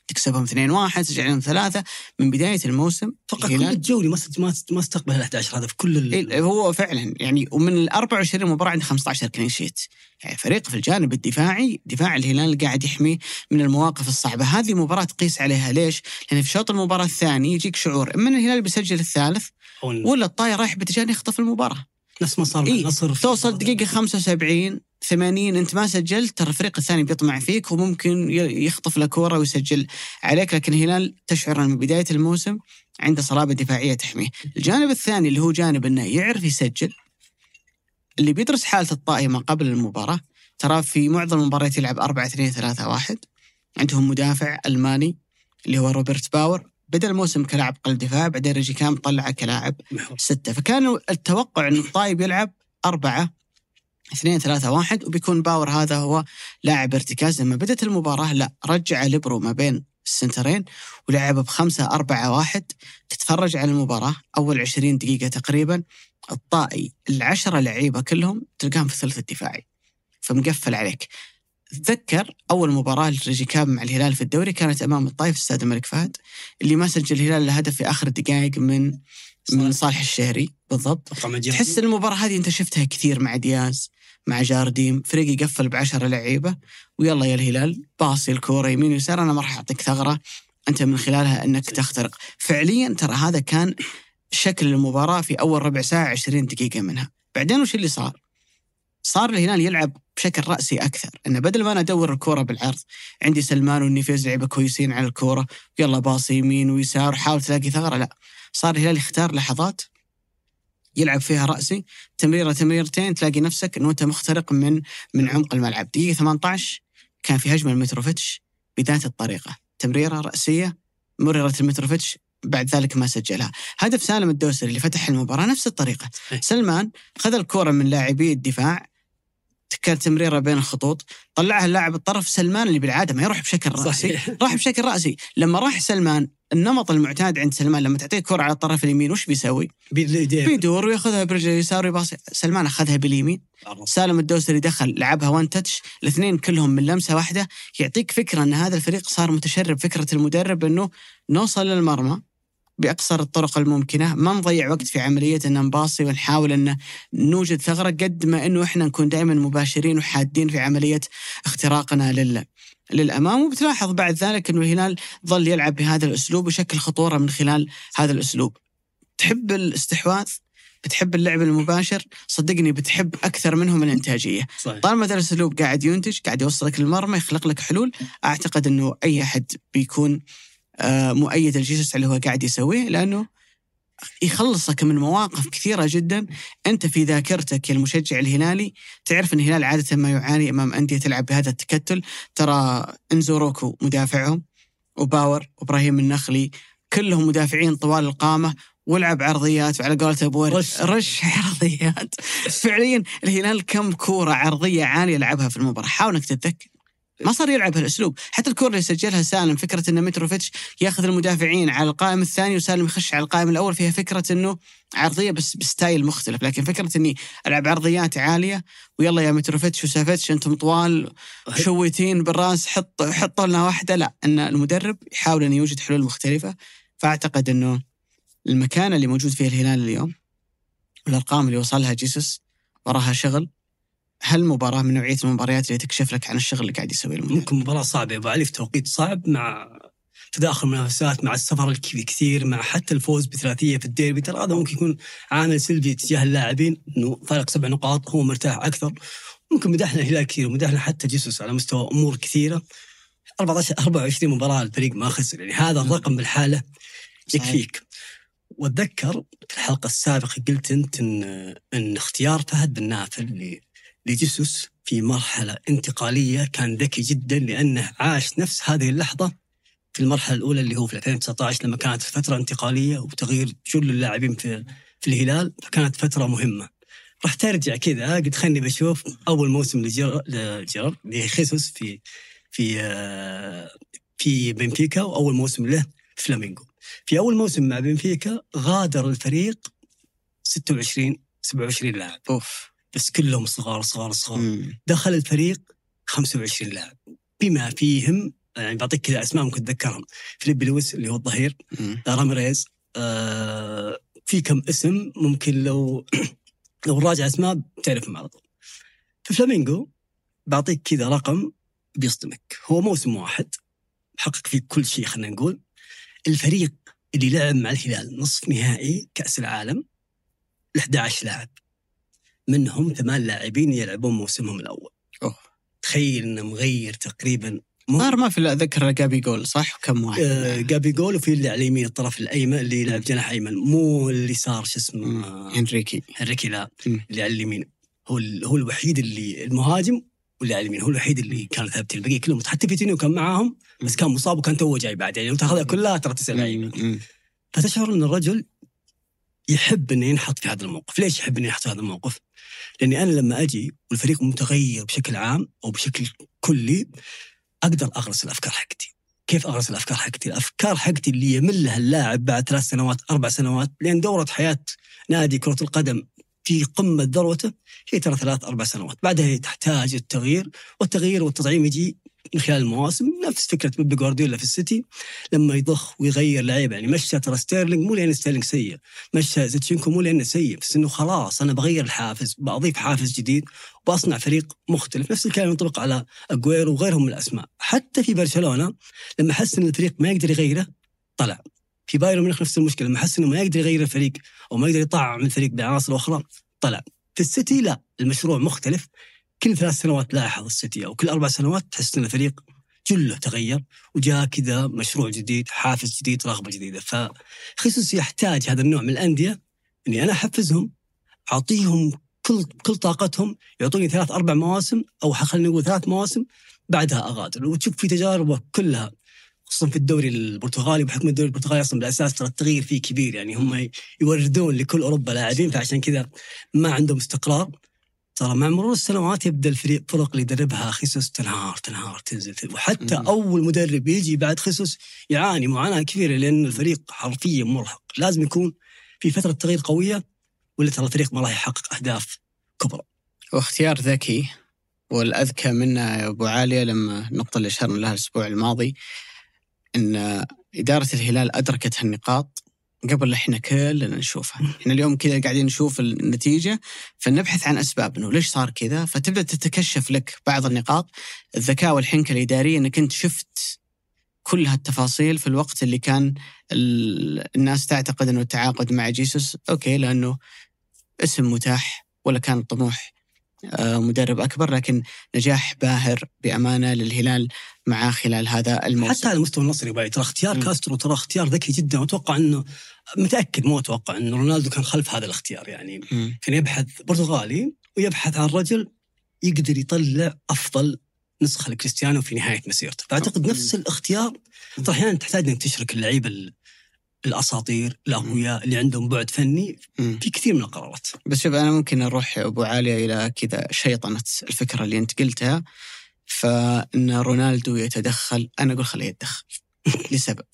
تكسبهم 2-1 تسجل عليهم ثلاثة. من بداية الموسم أتوقع كل الجولي ما ما ست- ما استقبل إلا 11 هدف في كل ال... إيه، هو فعلا يعني ومن ال 24 مباراة عنده 15 clean sheet يعني فريق في الجانب الدفاعي دفاع الهلال قاعد يحميه من المواقف الصعبة. هذه مباراة تقيس عليها ليش؟ لأن في شوط المباراة الثاني يجيك شعور إما الهلال بيسجل الثالث ولا الطاي رايح باتجاه يخطف المباراة. نفس ما صار مع إيه، النصر في- توصل دقيقة 75 80 أنت ما سجلت ترى الفريق الثاني بيطمع فيك وممكن يخطف لك كورة ويسجل عليك. لكن الهلال تشعر من بداية الموسم عنده صلابة دفاعية تحميه. الجانب الثاني اللي هو جانب إنه يعرف يسجل اللي بيدرس حالة الطائي ما قبل المباراة. ترى في معظم المباريات يلعب 4 2 3 1 عندهم مدافع ألماني اللي هو روبرت باور. بدأ الموسم كلاعب قلب دفاع بعدين ريجيكامب طلعه كلاعب نعم. ستة. فكان التوقع ان الطائي بيلعب أربعة. 2 3 1 وبيكون باور هذا هو لاعب ارتكاز. لما بدأت المباراة لا رجع ليبرو ما بين السنترين ولعب بخمسة أربعة واحد. تتفرج على المباراة أول 20 دقيقة تقريبا الطائي العشرة لعيبة كلهم تلقاهم في الثلث الدفاعي. فمقفل عليك. تذكر أول مباراة لريجيكامب مع الهلال في الدوري كانت أمام الطائي في استاد الملك فهد اللي ما سجل الهلال الهدف في آخر دقائق من صالح. من صالح الشهري. بالضبط. تحس المباراة هذه أنت شفتها كثير مع دياز. مع جارديم. فريق يقفل بعشرة لعيبة. ويلا يا الهلال باصي الكورة يمين ويسار. أنا ما راح أعطيك ثغرة. أنت من خلالها أنك تخترق. فعليا ترى هذا كان شكل المباراة في أول ربع ساعة 20 دقيقة منها. بعدين وش اللي صار؟ صار الهلال يلعب بشكل رأسي أكثر. أنه بدل ما أنا أدور الكورة بالعرض عندي سلمان والنيفيز لعيبة كويسين على الكورة. يلا باصي يمين ويسار حاول تلاقي ثغرة. لا صار الهلال يختار لحظات يلعب فيها رأسي. تمريرة تمريرتين تلاقي نفسك أنه أنت مخترق من من عمق الملعب. دقيقة 18 كان في هجمة المتروفيتش بذات الطريقة. تمريرة رأسية مررت المتروفيتش بعد ذلك ما سجلها. هدف سالم الدوسري اللي فتح المباراة نفس الطريقة. سلمان خذ الكرة من لاعبي الدفاع كانت تمريرة بين الخطوط طلعها اللاعب الطرف سلمان اللي بالعادة ما يروح بشكل رأسي. صحيح. راح بشكل رأسي. لما راح سلمان النمط المعتاد عند سلمان لما تعطيه كرة على الطرف اليمين وش بيسوي؟ بيدور وياخذها برجله اليسار ويباصي. سلمان أخذها باليمين. سالم الدوسري دخل لعبها وان تاتش الاثنين كلهم من لمسة واحدة. يعطيك فكرة أن هذا الفريق صار متشرب فكرة المدرب أنه نوصل للمرمى باقصر الطرق الممكنة. ما نضيع وقت في عملية أن نباصي ونحاول أن نوجد ثغرة قد ما أنه إحنا نكون دائما مباشرين وحادين في عملية اختراقنا لل للأمام وبتلاحظ بعد ذلك إنه الهلال ظل يلعب بهذا الأسلوب ويشكل خطورة من خلال هذا الأسلوب. تحب الاستحواذ؟ بتحب اللعب المباشر؟ صدقني بتحب أكثر منهم الإنتاجية. صحيح. طالما ذا الأسلوب قاعد ينتج قاعد يوصلك للمرمى يخلق لك حلول أعتقد إنه أي أحد بيكون آه، مؤيد الجيسوس اللي هو قاعد يسويه لأنه يخلصك من مواقف كثيرة جدا. أنت في ذاكرتك يا المشجع الهلالي تعرف إن الهلال عادة ما يعاني أمام أندية تلعب بهذا التكتل. ترى انزوروكو مدافعهم وباور وإبراهيم النخلي كلهم مدافعين طوال القامة ولعب عرضيات وعلى قولة أبو رش. رش عرضيات. فعليا الهلال كم كورة عرضية عالية لعبها في المباراة. حاول إنك تتذكر. ما صار يلعب هالأسلوب. حتى الكره اللي سجلها سالم فكرة ان متروفيتش يأخذ المدافعين على القائم الثاني وسالم يخش على القائم الأول فيها فكرة إنه عرضية بس ب style مختلف. لكن فكرة إني ألعب عرضيات عالية ويلا يا متروفيتش وسافيتش أنتم طوال مشوتين بالراس حط حطوا لنا واحدة. لا إن المدرب يحاول إنه يوجد حلول مختلفة. فأعتقد إنه المكانة اللي موجود فيها الهلال اليوم والأرقام اللي وصلها جيسوس وراها شغل هالمباراة من نوعية المباريات اللي تكشف لك عن الشغل اللي قاعد يسويه المدرب ممكن مباراة صعبة يا أبو علي في توقيت صعب مع تداخل منافسات مع السفر الكثير مع حتى الفوز بثلاثية في الديربي. ترى هذا ممكن يكون عامل سلبي تجاه اللاعبين إنه فارق سبع نقاط هو مرتاح أكثر. ممكن مدحنا الهلال كثير ومدحنا حتى جيسوس على مستوى أمور كثيرة. 14 24 مباراة الفريق ما خسر يعني هذا الرقم بالحالة. يكفيك. وأتذكر في الحلقة السابقة قلت أنت ان إن اختيار فهد بن نافل لجيسوس في مرحلة انتقالية كان ذكي جدا لأنه عاش نفس هذه اللحظة في المرحلة الأولى اللي هو في 2019 لما كانت فترة انتقالية وتغيير كل اللاعبين في في الهلال فكانت فترة مهمة. راح ترجع كذا قلت خلني بشوف أول موسم لجير- لجيرارد لخيسوس في في آه، في بنفيكا وأول موسم له في فلامينغو. في أول موسم مع بنفيكا غادر الفريق 26 27 لاعب. أوف. بس كلهم صغار صغار صغار. مم. دخل الفريق 25 لاعب. بما فيهم يعني بعطيك كذا أسماء ممكن تتذكرهم. فيليبي لويس اللي هو الظهير. راميريز آه في كم اسم ممكن لو لو راجع أسماء بتعرفهم على طول. في فلامينغو بعطيك كذا رقم بيصدمك. هو موسم واحد حقق فيه كل شيء خلينا نقول. الفريق اللي لعب مع الهلال نصف نهائي كأس العالم ال 11 لاعب. منهم ثمان لاعبين يلعبون موسمهم الأول. أوه. تخيل إنه مغير تقريبا. الظاهر ما في الا ذكر جابي جول صح؟ كم واحد. آه، جابي جول وفي اللي على اليمين الطرف الأيمن اللي يلعب جناح أيمن. مو اللي صار شو اسمه؟ هنريكي. هنريكي لا. مم. اللي على اليمين. هو هو الوحيد اللي المهاجم واللي على اليمين. هو الوحيد اللي كان ثابت البقية كلهم. حتى فيتينيو كان معاهم بس كان مصاب وكان توه جاي بعد. يعني لو تاخذها كلها ترى تسع لعيبه. فتشعر إن الرجل يحب إنه ينحط في هذا الموقف، ليش يحب إنه ينحط في هذا الموقف؟ لأني أنا لما أجي والفريق متغير بشكل عام أو بشكل كلي أقدر أغرس الأفكار حقتي. كيف أغرس الأفكار حقتي؟ الأفكار حقتي اللي يمل لها اللاعب بعد ثلاث سنوات أربع سنوات لأن دورة حياة نادي كرة القدم في قمة ذروته هي ترى ثلاث أربع سنوات، بعدها هي تحتاج التغيير والتغيير والتطعيم يجي من خلال المواسم نفس فكرة بيب جوارديولا في السيتي لما يضخ ويغير لعيبة يعني مشى ترى ستيرلينج مو لأن ستيرلينج سيء مشى زينتشينكو مو لأنه سيء بس إنه خلاص أنا بغير الحافز بضيف حافز جديد وبصنع فريق مختلف نفس الكلام ينطبق على اجويرو وغيرهم من الأسماء. حتى في برشلونة لما حس إن الفريق ما يقدر يغيره طلع. في بايرن ميونخ نفس المشكلة لما حس إنه ما يقدر يغير الفريق أو ما يقدر يطعم الفريق بعناصر أخرى طلع. في السيتي لا المشروع مختلف. كل ثلاث سنوات لاحظ السيتي أو كل أربع سنوات تحس إن الفريق كله تغير وجاء كذا مشروع جديد حافز جديد رغبة جديدة. فخصوص يحتاج هذا النوع من الأندية إني أنا أحفزهم أعطيهم كل كل طاقتهم يعطوني ثلاث أربع مواسم أو خلينا نقول ثلاث مواسم بعدها أغادر. وتشوف في تجاربه كلها خصوصا في الدوري البرتغالي بحكم الدوري البرتغالي أصلا بالأساس ترى التغيير فيه كبير. يعني هم يوردون لكل أوروبا لاعبين فعشان كذا ما عندهم استقرار. ترى مع مرور السنوات يبدأ الفريق فرق اللي يدربها خيسوس تنهار تنهار تنزل. وحتى مم. أول مدرب يجي بعد خيسوس يعاني معاناة كبيرة لأن الفريق حرفيا مرهق لازم يكون في فترة تغيير قوية ولا ترى الفريق ما راح يحقق أهداف كبرى واختيار ذكي والأذكى منا يا أبو عالية لما النقطة اللي أشرنا لها الأسبوع الماضي أن إدارة الهلال أدركت هالنقاط قبل إحنا كلنا نشوفها. إحنا اليوم كذا قاعدين نشوف النتيجة فنبحث عن أسباب أنه ليش صار كذا؟ فتبدأ تتكشف لك بعض النقاط. الذكاء والحنكة الإدارية أنك أنت شفت كل هالتفاصيل في الوقت اللي كان ال- الناس تعتقد أنه التعاقد مع جيسوس. okay لأنه اسم متاح ولا كان الطموح مدرب أكبر لكن نجاح باهر بأمانة للهلال معاه خلال هذا الموسم حتى على المستوى النصري by ترى اختيار مم. كاسترو ترى اختيار ذكي جدا واتوقع إنه متأكد مو أتوقع إنه رونالدو كان خلف هذا الاختيار يعني مم. كان يبحث برتغالي ويبحث عن رجل يقدر يطلع أفضل نسخة لكريستيانو في نهاية مسيرته، فأعتقد. نفس الاختيار أحيانا تحتاج إنك تشرك اللعيبه ال- الأساطير الاقوياء اللي عندهم بعد فني. في كثير من القرارات. بس شوف أنا ممكن أروح يا أبو عالية إلى كذا شيطنة الفكرة اللي أنت قلتها فإن رونالدو يتدخل أنا أقول خليه يتدخل لسبب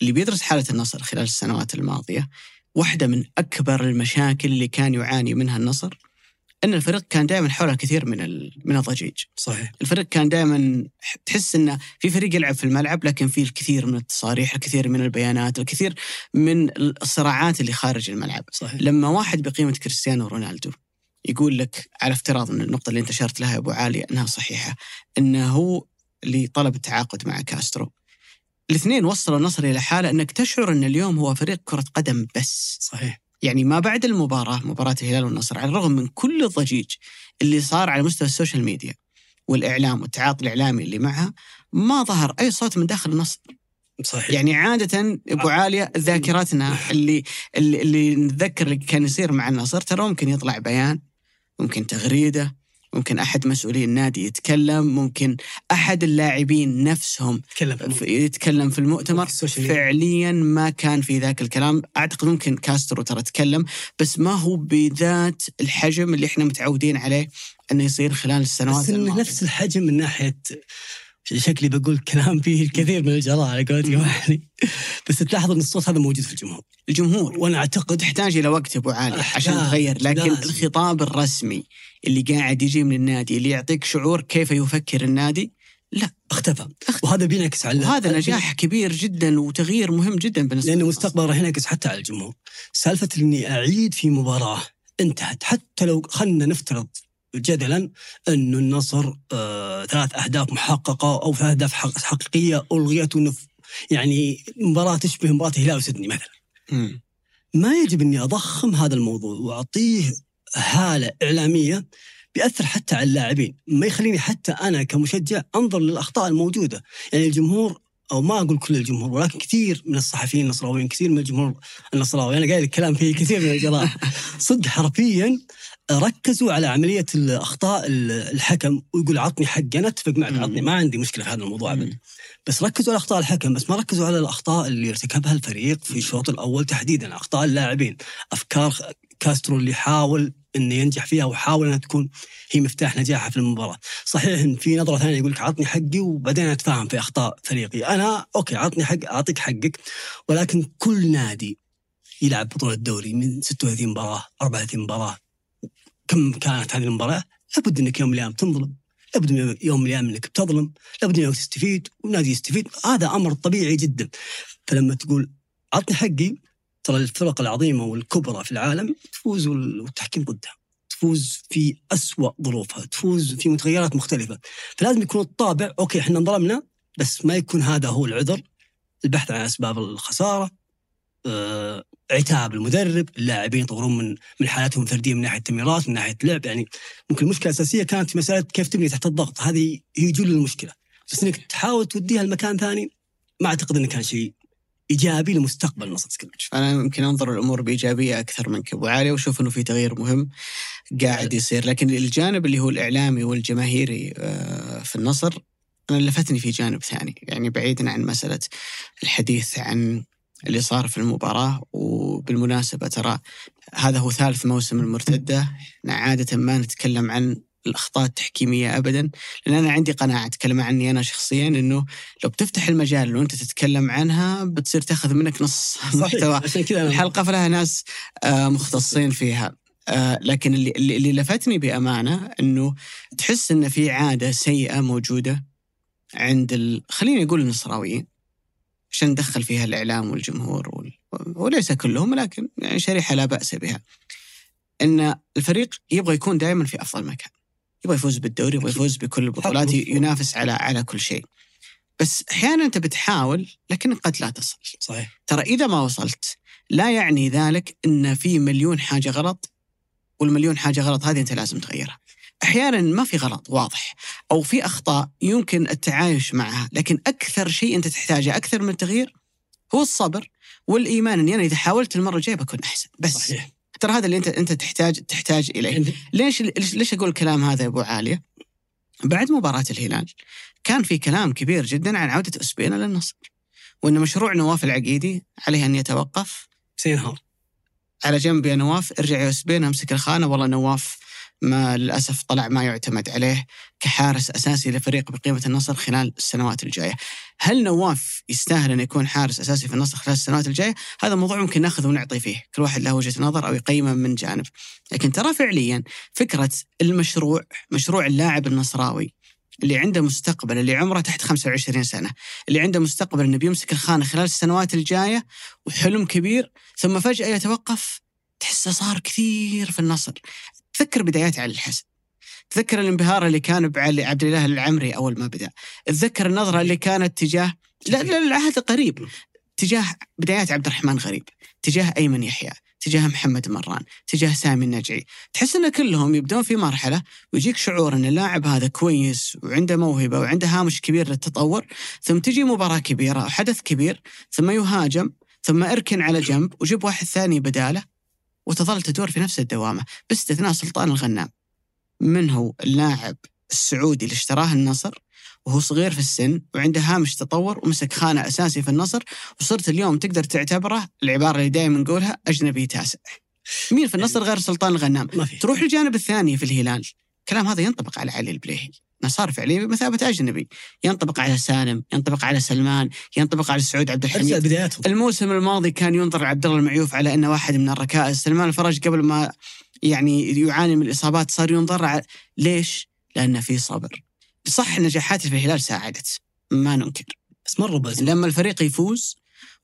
اللي بيدرس حالة النصر خلال السنوات الماضية واحدة من أكبر المشاكل اللي كان يعاني منها النصر أن الفريق كان دائما حوله الكثير من من الضجيج صحيح. الفريق كان دائما تحس انه في فريق يلعب في الملعب لكن في الكثير من التصاريح، الكثير من البيانات، الكثير من الصراعات اللي خارج الملعب. صحيح. لما واحد بقيمة كريستيانو رونالدو يقول لك على افتراض إن النقطة اللي انت اشرت لها يا أبو علي إنها صحيحة إنه هو اللي طلب التعاقد مع كاسترو الاثنين وصلوا النصر إلى حالة انك تشعر إن اليوم هو فريق كرة قدم بس صحيح يعني ما بعد المباراة مباراة الهلال والنصر على الرغم من كل الضجيج اللي صار على مستوى ال social media والإعلام والتعاطي الإعلامي اللي معها ما ظهر أي صوت من داخل النصر. صحيح. يعني عادة أبو علي ذاكرتنا اللي اللي, اللي نتذكر اللي كان يصير مع النصر ترى ممكن يطلع بيان ممكن تغريدة ممكن أحد مسؤولي النادي يتكلم ممكن أحد اللاعبين نفسهم يتكلم في المؤتمر في ميديا. فعليا ما كان في ذاك الكلام أعتقد ممكن كاسترو ترى تكلم بس ما هو بذات الحجم اللي إحنا متعودين عليه إنه يصير خلال السنوات بس الماضية. نفس الحجم من ناحية شكلي بقول كلام فيه الكثير من الجراءه على قولتهم يعني بس تلاحظ إن الصوت هذا موجود في الجمهور الجمهور وأنا أعتقد تحتاج إلى وقت أبو أحتاج. عشان تغير لكن لازم. الخطاب الرسمي اللي قاعد يجي من النادي اللي يعطيك شعور كيف يفكر النادي اختفى وهذا بينعكس على وهذا نجاح كبير جدا وتغيير مهم جدا بالنسبة لأنه. مستقبل راح ينعكس حتى على الجمهور سالفة إني أعيد في مباراة انتهت حتى لو خلنا نفترض جدلا انه النصر آه ثلاث أهداف محققة أو ثلاث أهداف حق- حقيقية الغيت ونف يعني مباراة تشبه مباراة الهلال وسيدني مثلا مم. ما يجب إني أضخم هذا الموضوع وأعطيه هالة إعلامية بيأثر حتى على اللاعبين، ما يخليني حتى أنا كمشجع أنظر للأخطاء الموجودة، يعني الجمهور أو ما أقول كل الجمهور ولكن كثير من الصحفيين النصراويين كثير من الجمهور النصراوي أنا قايل الكلام فيه كثير من الجراء صدق حرفيا ركزوا على عملية الأخطاء الحكم ويقول عطني حقي أنا أتفق معك. عطني ما عندي مشكلة في هذا الموضوع ابدا. بس ركزوا على أخطاء الحكم بس ما ركزوا على الأخطاء اللي ارتكبها الفريق في الشوط الأول تحديدا أخطاء اللاعبين أفكار كاسترو اللي حاول انه ينجح فيها وحاول إنها تكون هي مفتاح نجاحه في المباراة. صحيح إن في نظرة ثانية يقول لك عطني حقي وبعدين أتفاهم في أخطاء فريقي. أنا okay عطني حق أعطيك حقك ولكن كل نادي يلعب بطولة الدوري من 36 مباراة 34 مباراة. كم كانت هذه المباراة؟ لابد إنك يوم من الأيام تنظلم. لابد من يوم من الأيام إنك بتظلم لابد انك تستفيد والنادي يستفيد. هذا أمر طبيعي جدا. فلما تقول عطني حقي ترى الفرق العظيمة والكبرى في العالم تفوز وال- والتحكيم ضدها. تفوز في أسوأ ظروفها تفوز في متغيرات مختلفة. فلازم يكون الطابع أوكي إحنا انظلمنا بس ما يكون هذا هو العذر. البحث عن أسباب الخسارة آه، عتاب المدرب اللاعبين يطورون من من حالاتهم الفردية من ناحية تمريرات من ناحية لعب يعني ممكن المشكلة الأساسية كانت في مسألة كيف تبني تحت الضغط. هذه هي جل المشكلة. بس إنك تحاول توديها لمكان ثاني ما أعتقد إنه كان شيء إيجابي لمستقبل نصر سكرتش أنا يمكن أنظر الأمور بإيجابية أكثر منك ابو علي واشوف إنه في تغيير مهم قاعد يصير. لكن الجانب اللي هو الإعلامي والجماهيري آه، في النصر أنا لفتني في جانب ثاني. يعني بعيدا عن مسألة الحديث عن اللي صار في المباراة وبالمناسبة ترى هذا هو ثالث موسم المرتدة. إحنا عادة ما نتكلم عن الأخطاء التحكيمية ابدا لأن أنا عندي قناعة أتكلم عني أنا شخصيا إنه لو بتفتح المجال وانت تتكلم عنها بتصير تأخذ منك نص محتوى. الحلقة فلها ناس آه، مختصين فيها. آه، لكن اللي, اللي اللي لفتني بأمانة إنه تحس إن في عادة سيئة موجودة عند ال... خليني أقول النصراويين عشان ندخل فيها الإعلام والجمهور وال... وليس كلهم لكن يعني شريحة لا بأس بها. إن الفريق يبغى يكون دائما في أفضل مكان. يبغى يفوز بالدوري يبغى يفوز بكل البطولات. ينافس على على كل شيء. بس أحيانا أنت بتحاول لكن قد لا تصل. صحيح. ترى إذا ما وصلت لا يعني ذلك أن في مليون حاجة غلط والمليون حاجة غلط هذه أنت لازم تغيرها. أحيانا ما في غلط واضح. أو في أخطاء يمكن التعايش معها لكن أكثر شيء أنت تحتاجه أكثر من التغيير هو الصبر والإيمان. أني أنا إذا حاولت المرة الجاية بكون أحسن. بس صحيح. ترى هذا اللي أنت أنت تحتاج تحتاج ليش ليش ليش أقول الكلام هذا يا أبو عالية؟ بعد مباراة الهلال كان في كلام كبير جدا عن عودة أسبينا للنصر وإن مشروع نواف العقيدي عليه أن يتوقف. سينهار على جنب يا نواف ارجع يا أسبينا امسك الخانة. والله نواف ما للأسف طلع ما يعتمد عليه كحارس أساسي لفريق بقيمة النصر خلال السنوات الجاية. هل نواف يستاهل أن يكون حارس أساسي في النصر خلال السنوات الجاية؟ هذا موضوع ممكن ناخذ ونعطي فيه، كل واحد له وجهة نظر أو يقيمه من جانب. لكن ترى فعليا فكرة المشروع مشروع اللاعب النصراوي اللي عنده مستقبل اللي عمره تحت 25 سنة، اللي عنده مستقبل إنه بيمسك الخانة خلال السنوات الجاية وحلم كبير ثم فجأة يتوقف تحسه صار كثير في النصر. تذكر بدايات علي الحسن. تذكر الانبهار اللي كان بعلي عبد الاله العمري أول ما بدأ. تذكر النظرة اللي كانت تجاه لا لا العهد قريب. تجاه بدايات عبد الرحمن غريب. تجاه أيمن يحيى. تجاه محمد مران. تجاه سامي النجعي. تحس إن كلهم يبدون في مرحلة ويجيك شعور إن اللاعب هذا كويس وعنده موهبة وعنده هامش كبير للتطور ثم تجي مباراة كبيرة أو حدث كبير ثم يهاجم ثم أركن على جنب وجيب واحد ثاني بداله. وتظل تدور في نفس الدوامة. باستثناء سلطان الغنام. من هو اللاعب السعودي اللي اشتراه النصر؟ وهو صغير في السن وعنده هامش تطور ومسك خانة اساسي في النصر وصرت اليوم تقدر تعتبره العبارة اللي دائما نقولها أجنبي تاسع. مين في النصر غير سلطان الغنام؟ تروح الجانب الثاني في الهلال. الكلام هذا ينطبق على علي البليهي. صار فعليا بمثابة أجنبي. ينطبق على سالم ينطبق على سلمان ينطبق على سعود عبد الحميد. بداياتهم. الموسم الماضي كان ينظر عبد الله المعيوف على انه واحد من الركائز سلمان الفرج قبل ما يعني يعاني من الإصابات صار ينظر على ليش؟ لأنه في صبر. صح النجاحات في الهلال ساعدت. ما ننكر. بس مروا بس. لما الفريق يفوز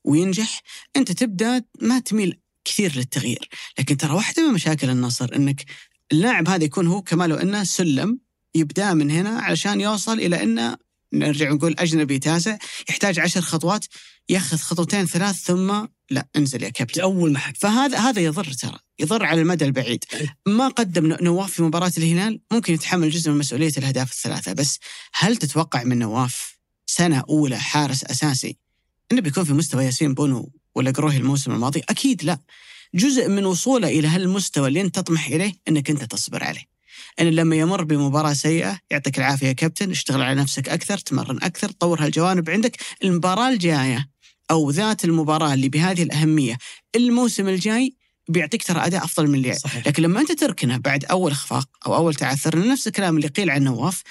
وينجح أنت تبدأ ما تميل كثير للتغيير. لكن ترى واحدة من مشاكل النصر إنك اللاعب هذا يكون هو كما لو أنه سلم يبدأ من هنا علشان يوصل إلى انه نرجع نقول أجنبي تاسع. يحتاج عشر خطوات. ياخذ خطوتين ثلاث ثم لا انزل يا كابتن. أول محك فهذا هذا يضر ترى. يضر على المدى البعيد. ما قدم نواف في مباراة الهلال ممكن يتحمل جزء من مسؤولية الأهداف الثلاثة بس هل تتوقع من نواف سنة أولى حارس أساسي أنه بيكون في مستوى ياسين بونو ولا قروهي الموسم الماضي؟ أكيد لا. جزء من وصوله إلى هالمستوى اللي أنت تطمح إليه أنك أنت تصبر عليه. أن لما يمر بمباراة سيئة يعطيك العافية يا كابتن اشتغل على نفسك أكثر تمرن أكثر طور هالجوانب عندك. المباراة الجاية أو ذات المباراة اللي بهذه الأهمية الموسم الجاي بيعطيك ترى أداء أفضل من اللي صحيح. لكن لما أنت تركنه بعد أول اخفاق أو أول تعثر نفس الكلام اللي قيل عن نواف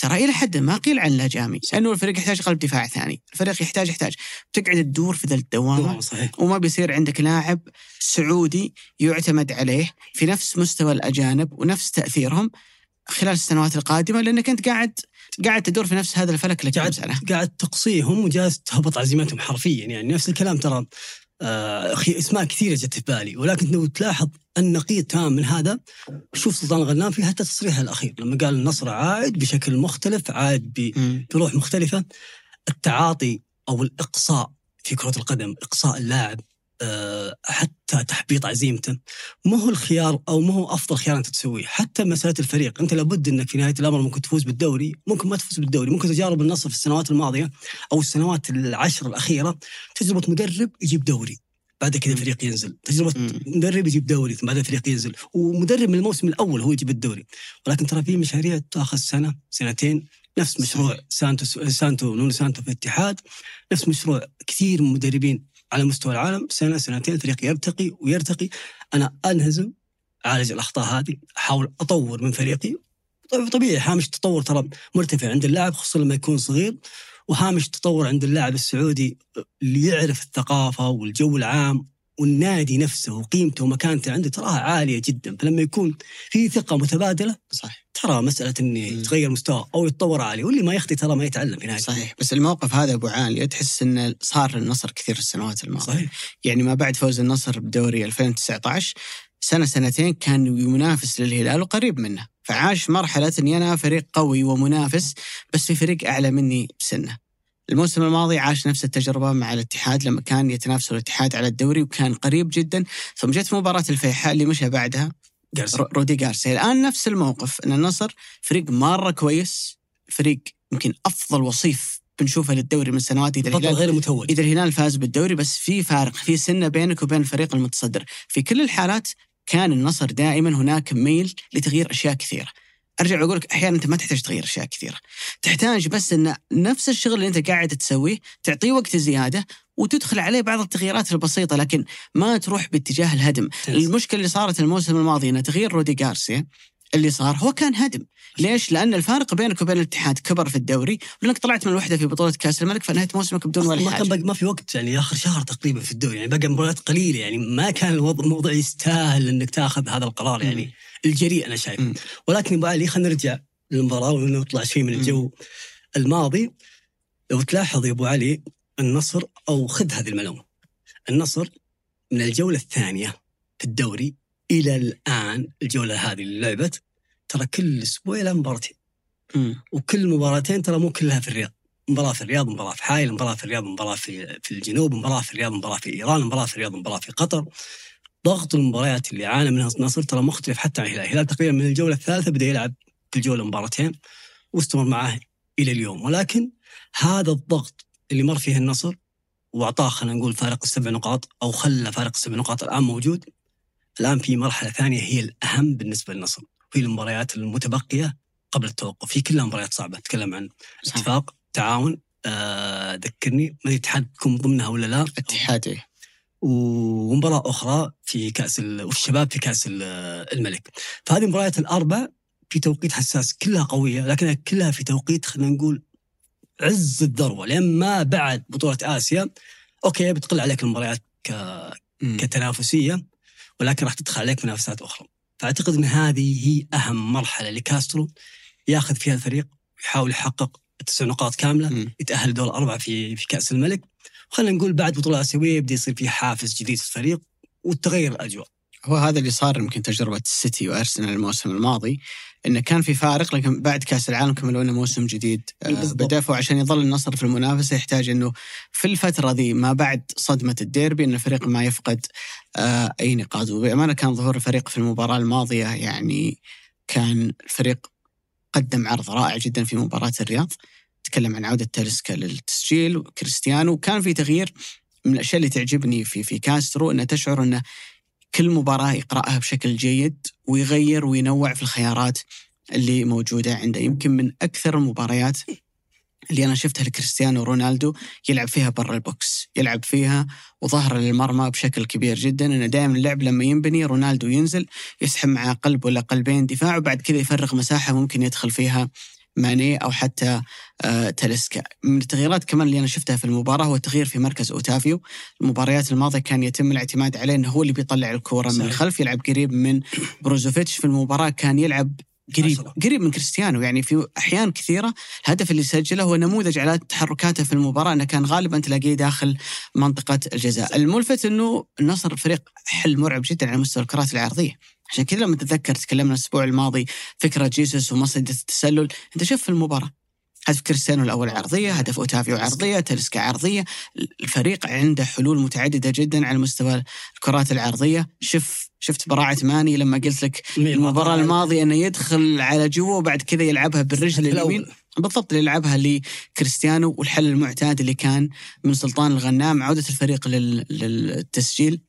ترى إلى حد ما قيل عن لاجامي لأنه الفريق يحتاج قلب دفاع ثاني، الفريق يحتاج يحتاج. تقعد تدور في ذا الدوامه صحيح. وما بيصير عندك لاعب سعودي يعتمد عليه في نفس مستوى الأجانب ونفس تأثيرهم خلال السنوات القادمة لأنك أنت قاعد قاعد تدور في نفس هذا الفلك لكم قاعد سنة. قاعد تقصيهم وجالس تهبط عزيمتهم حرفيا يعني نفس الكلام ترى. آه، أسماء كثيرة جت في بالي ولكن لو تلاحظ النقيض تمام من هذا شوف سلطان الغنام في حتى تصريحه الأخير لما قال النصر عائد بشكل مختلف عائد. بروح مختلفة التعاطي أو الإقصاء في كرة القدم إقصاء اللاعب آه، حتى تحبيط عزيمته. ما هو الخيار أو ما هو أفضل خيار أنت تسويه؟ حتى مسألة الفريق. أنت لابد إنك في نهاية الأمر ممكن تفوز بالدوري ممكن ما تفوز بالدوري ممكن تجارب النصر في السنوات الماضية أو السنوات العشر الأخيرة. تجربة مدرب يجيب دوري بعد كذا الفريق ينزل. تجربة مم. مدرب يجيب دوري ثم بعد الفريق ينزل. ومدرب من الموسم الأول هو يجيب الدوري. ولكن ترى في مشاريع تاخذ سنة سنتين. نفس مشروع سانتو سانتو نونو سانتو في الاتحاد. نفس مشروع كثير من المدربين على مستوى العالم سنة سنتين الفريق يرتقي ويرتقي. أنا أنهزم اعالج الأخطاء هذه أحاول أطور من فريقي. طب- طبيعي هامش التطور ترى مرتفع عند اللاعب خصوصا لما يكون صغير. وهامش التطور عند اللاعب السعودي اللي يعرف الثقافة والجو العام. والنادي نفسه وقيمته ومكانته عنده تراها عالية جدا. فلما يكون في ثقة متبادلة صح ترى مسألة انه. يتغير مستواه أو يتطور عالي. واللي ما يخطي ترى ما يتعلم في نهايه صحيح. بس الموقف هذا أبو عاليه تحس انه صار للنصر كثير في السنوات الماضية. صحيح. يعني ما بعد فوز النصر بدوري 2019 سنة سنتين كان ينافس للهلال وقريب منه. فعاش مرحلة إني أنا فريق قوي ومنافس بس في فريق أعلى مني بسنة. الموسم الماضي عاش نفس التجربة مع الاتحاد لما كان يتنافس الاتحاد على الدوري وكان قريب جدا. ثم جت مباراة الفيحاء اللي مشى بعدها. جالس رو- رودي جارسيا. الآن نفس الموقف إن النصر فريق مرة كويس فريق يمكن أفضل وصيف بنشوفه للدوري من سنوات إذا الهلال غير متوج. إذا الهلال فاز بالدوري بس في فارق في سنة بينك وبين الفريق المتصدر. في كل الحالات كان النصر دائما هناك ميل لتغيير أشياء كثيرة. أرجع وأقول لك أحيانا أنت ما تحتاج تغيير أشياء كثيرة. تحتاج بس إن نفس الشغل اللي أنت قاعد تسويه تعطيه وقت زيادة وتدخل عليه بعض التغييرات البسيطة لكن ما تروح باتجاه الهدم. المشكلة اللي صارت الموسم الماضي ان تغيير رودي غارسيا. اللي صار هو كان هدم. ليش؟ لأن الفارق بينك وبين الاتحاد كبر في الدوري لأنك طلعت من الوحدة في بطولة كأس الملك فنهاية موسمك بدون ولا ما كان حاجة. ما في وقت يعني آخر شهر تقريبا في الدوري يعني باقي مباريات قليلة يعني ما كان الوضع الموضوع يستاهل إنك تاخذ هذا القرار يعني الجريء أنا شايف. ولكن ابو علي خلينا نرجع للمباراة ونطلع شوي من الجو الماضي. لو تلاحظ يا أبو علي النصر أو خذ هذه المعلومه النصر من الجولة الثانية في الدوري إلى الآن الجولة هذه اللي لعبت ترى كل أسبوع له مباراتين. وكل مباراتين ترى مو كلها في الرياض. مباراة في الرياض مباراة في حائل مباراة في الرياض مباراة في في الجنوب مباراة في الرياض مباراة في إيران مباراة في الرياض مباراة في قطر. ضغط المباريات اللي عانى منها النصر ترى مختلف حتى عن الهلال، الهلال تقريبا من الجولة الثالثة بدأ يلعب كل جوله مباراتين واستمر معاه إلى اليوم، ولكن هذا الضغط اللي مر فيه النصر وأعطاه خلينا نقول فارق السبع نقاط أو خلى فارق السبع نقاط الآن موجود الآن في مرحلة ثانية هي الأهم بالنسبة للنصر وهي المباريات المتبقية قبل التوقف في كلها مباريات صعبة نتكلم عن صح. اتفاق تعاون آه ذكرني ما الاتحاد تكون ضمنها ولا لا اتحاد إيه. ومباراة أخرى في كأس ال... والشباب في كأس ال- الملك فهذه المباريات الأربع في توقيت حساس كلها قوية لكنها كلها في توقيت خلينا نقول عز الذروة لأن ما بعد بطولة آسيا okay بتقل عليك المباريات ك... كتنافسية ولكن راح تدخل عليك منافسات أخرى. فأعتقد أن هذه هي أهم مرحلة لكاسترو ياخذ فيها الفريق يحاول يحقق التسع نقاط كاملة مم. يتأهل دور الأربعة في في كأس الملك. وخلينا نقول بعد بطولة آسيوية يبدأ يصير في حافز جديد في الفريق وتغير الأجواء. هو هذا اللي صار يمكن تجربة السيتي وأرسنال الموسم الماضي. انه كان في فارق لكن بعد كأس العالم كملوا لنا موسم جديد. آه، بالضبط. بدا وعشان يظل النصر في المنافسة يحتاج إنه في الفترة ذي ما بعد صدمة الديربي إن الفريق ما يفقد آه، أي نقاط. وبأمانة كان ظهور الفريق في المباراة الماضية يعني كان الفريق قدم عرض رائع جدا في مباراة الرياض. تكلم عن عودة تاليسكا للتسجيل وكريستيانو. وكان في تغيير من الأشياء اللي تعجبني في في كاسترو إنه تشعر إنه كل مباراة يقرأها بشكل جيد ويغير وينوع في الخيارات اللي موجودة عنده. يمكن من أكثر المباريات اللي أنا شفتها لكريستيانو رونالدو يلعب فيها برا ال box يلعب فيها وظهر للمرمى بشكل كبير جدا. انه دائما اللعب لما ينبني رونالدو ينزل يسحب معاه قلب ولا قلبين دفاع وبعد كذا يفرغ مساحة ممكن يدخل فيها ماني أو حتى آه تاليسكا من التغييرات كمان اللي أنا شفتها في المباراة هو التغيير في مركز أوتافيو. المباريات الماضية كان يتم الاعتماد عليه إنه هو اللي بيطلع الكورة من. الخلف يلعب قريب من بروزوفيتش. في المباراة كان يلعب قريب عشرة. قريب من كريستيانو. يعني في أحيان كثيرة الهدف اللي سجله هو نموذج على تحركاته في المباراة إنه كان غالبا تلاقيه داخل منطقة الجزاء، الملفت إنه النصر فريق حل مرعب جدا على مستوى الكرات العرضية، عشان كذا لما تتذكر تكلمنا الأسبوع الماضي فكرة جيسوس ومصيدة التسلل، أنت شوف في المباراة. هدف كريستيانو الأول عرضية، هدف أوتافيو عرضية، تلسكا عرضية، الفريق عنده حلول متعددة جدا على مستوى الكرات العرضية، شوف شفت براعة ماني لما قلت لك المباراة الماضية إنه يدخل على جوا وبعد كذا يلعبها بالرجل اليمين. بالضبط اللي يلعبها لكريستيانو والحل المعتاد اللي كان من سلطان الغنام عودة الفريق لل... للتسجيل.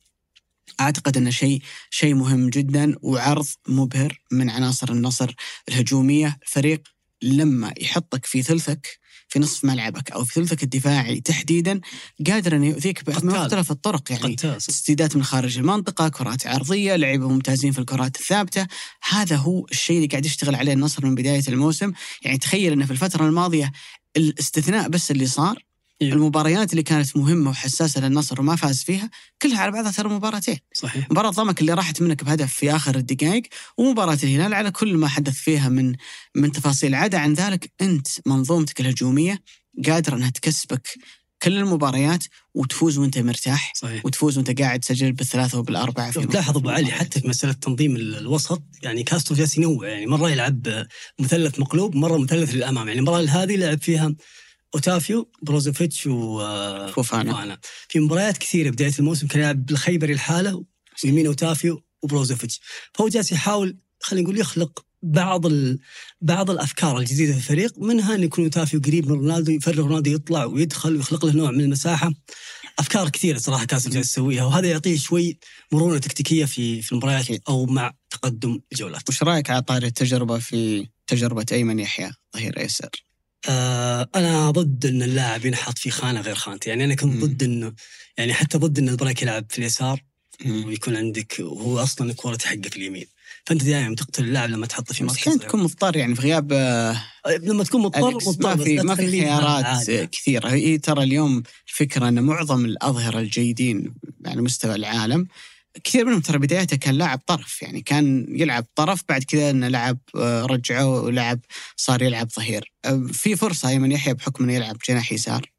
أعتقد أنه شيء شيء مهم جدا وعرض مبهر من عناصر النصر الهجومية، فريق لما يحطك في ثلثك في نصف ملعبك أو في ثلثك الدفاعي تحديدا قادر انه يؤذيك. بمختلف الطرق يعني. تسديدات من خارج المنطقة كرات عرضية لعيبة ممتازين في الكرات الثابتة هذا هو الشيء اللي قاعد يشتغل عليه النصر من بداية الموسم يعني تخيل أنه في الفترة الماضية الاستثناء بس اللي صار. المباريات اللي كانت مهمة وحساسة للنصر وما فاز فيها كلها على بعضها ترى مباراتين. صحيح. مباراة ضمك اللي راحت منك بهدف في آخر الدقائق ومباراة الهلال على كل ما حدث فيها من من تفاصيل. عدا عن ذلك أنت منظومتك الهجومية قادرة أنها تكسبك كل المباريات وتفوز وأنت مرتاح صحيح. وتفوز وأنت قاعد تسجل بالثلاثة وبالأربعة في تلاحظ أبو علي حتى في مسألة تنظيم ال- الوسط يعني كاسترو جالس ينوع يعني مرة يلعب مثلث مقلوب مرة مثلث للأمام. يعني المباراة هذه لعب فيها أوتافيو بروزوفيتش و فوفانا. في مباريات كثيرة بداية الموسم كان يلعب بالخيبري لحاله ويمين أوتافيو وبروزوفيتش فهو جالس يحاول خلينا نقول يخلق بعض ال... بعض الأفكار الجديدة في الفريق منها أن يكون أوتافيو قريب من رونالدو يفرغ رونالدو يطلع ويدخل ويخلق له نوع من المساحة أفكار كثيرة صراحة كاسترو جالس يسويها وهذا يعطيه شوي مرونة تكتيكية في في المباريات أو مع تقدم الجولات وش رأيك على طاري التجربة في تجربة أيمن يحيى ظهير أيسر؟ آه أنا ضد إن اللاعب ينحط في خانة غير خانته يعني أنا كنت. ضد إنه يعني حتى ضد ان البراك يلعب في اليسار. ويكون عندك وهو أصلا الكوره حقه في اليمين فأنت دائما تقتل اللاعب لما تحطه في مركز كان. تكون مضطر يعني في غياب آه، لما تكون مضطر مضطر ما في ما في خيارات. كثيرة هي ترى اليوم الفكرة إن معظم الأظهرة الجيدين على مستوى العالم كثير منهم ترى بدايته كان لاعب طرف يعني كان يلعب طرف بعد كذا إنه لعب آه، رجعه ولعب صار يلعب ظهير. في فرصة أيمن يحيى بحكم إنه يلعب جناح يسار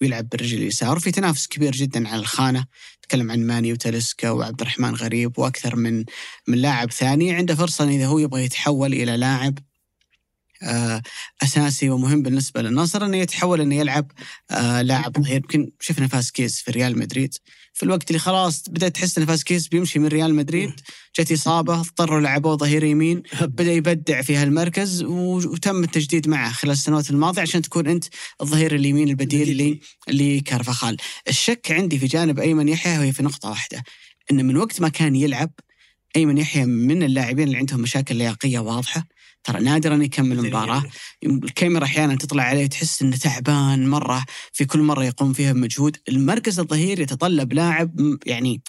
ويلعب بالرجل اليسار وفي تنافس كبير جدا على الخانة. تكلم عن ماني وتلسكا وعبد الرحمن غريب وأكثر من من لاعب ثاني. عنده فرصة إذا هو يبغى يتحول إلى لاعب آه، أساسي ومهم بالنسبة للنصر إنه يتحول إنه يلعب آه، لاعب ظهير. يمكن شفنا فاسكيز في ريال مدريد. في الوقت اللي خلاص بدأت تحس إن فاسكيز بيمشي من ريال مدريد. جت إصابة اضطروا لعبوه ظهير يمين. بدأ يبدع في هالمركز وتم التجديد معه خلال السنوات الماضية عشان تكون أنت الظهير اليمين البديل اللي لكارفخال الشك عندي في جانب أيمن يحيى وهي في نقطة واحدة ان من وقت ما كان يلعب أيمن يحيى من اللاعبين اللي عندهم مشاكل لياقية واضحة. ترى نادرا يكمل مباراه الكاميرا أحيانا تطلع عليه تحس إنه تعبان مرة في كل مرة يقوم فيها بمجهود. المركز الظهير يتطلب لاعب يعني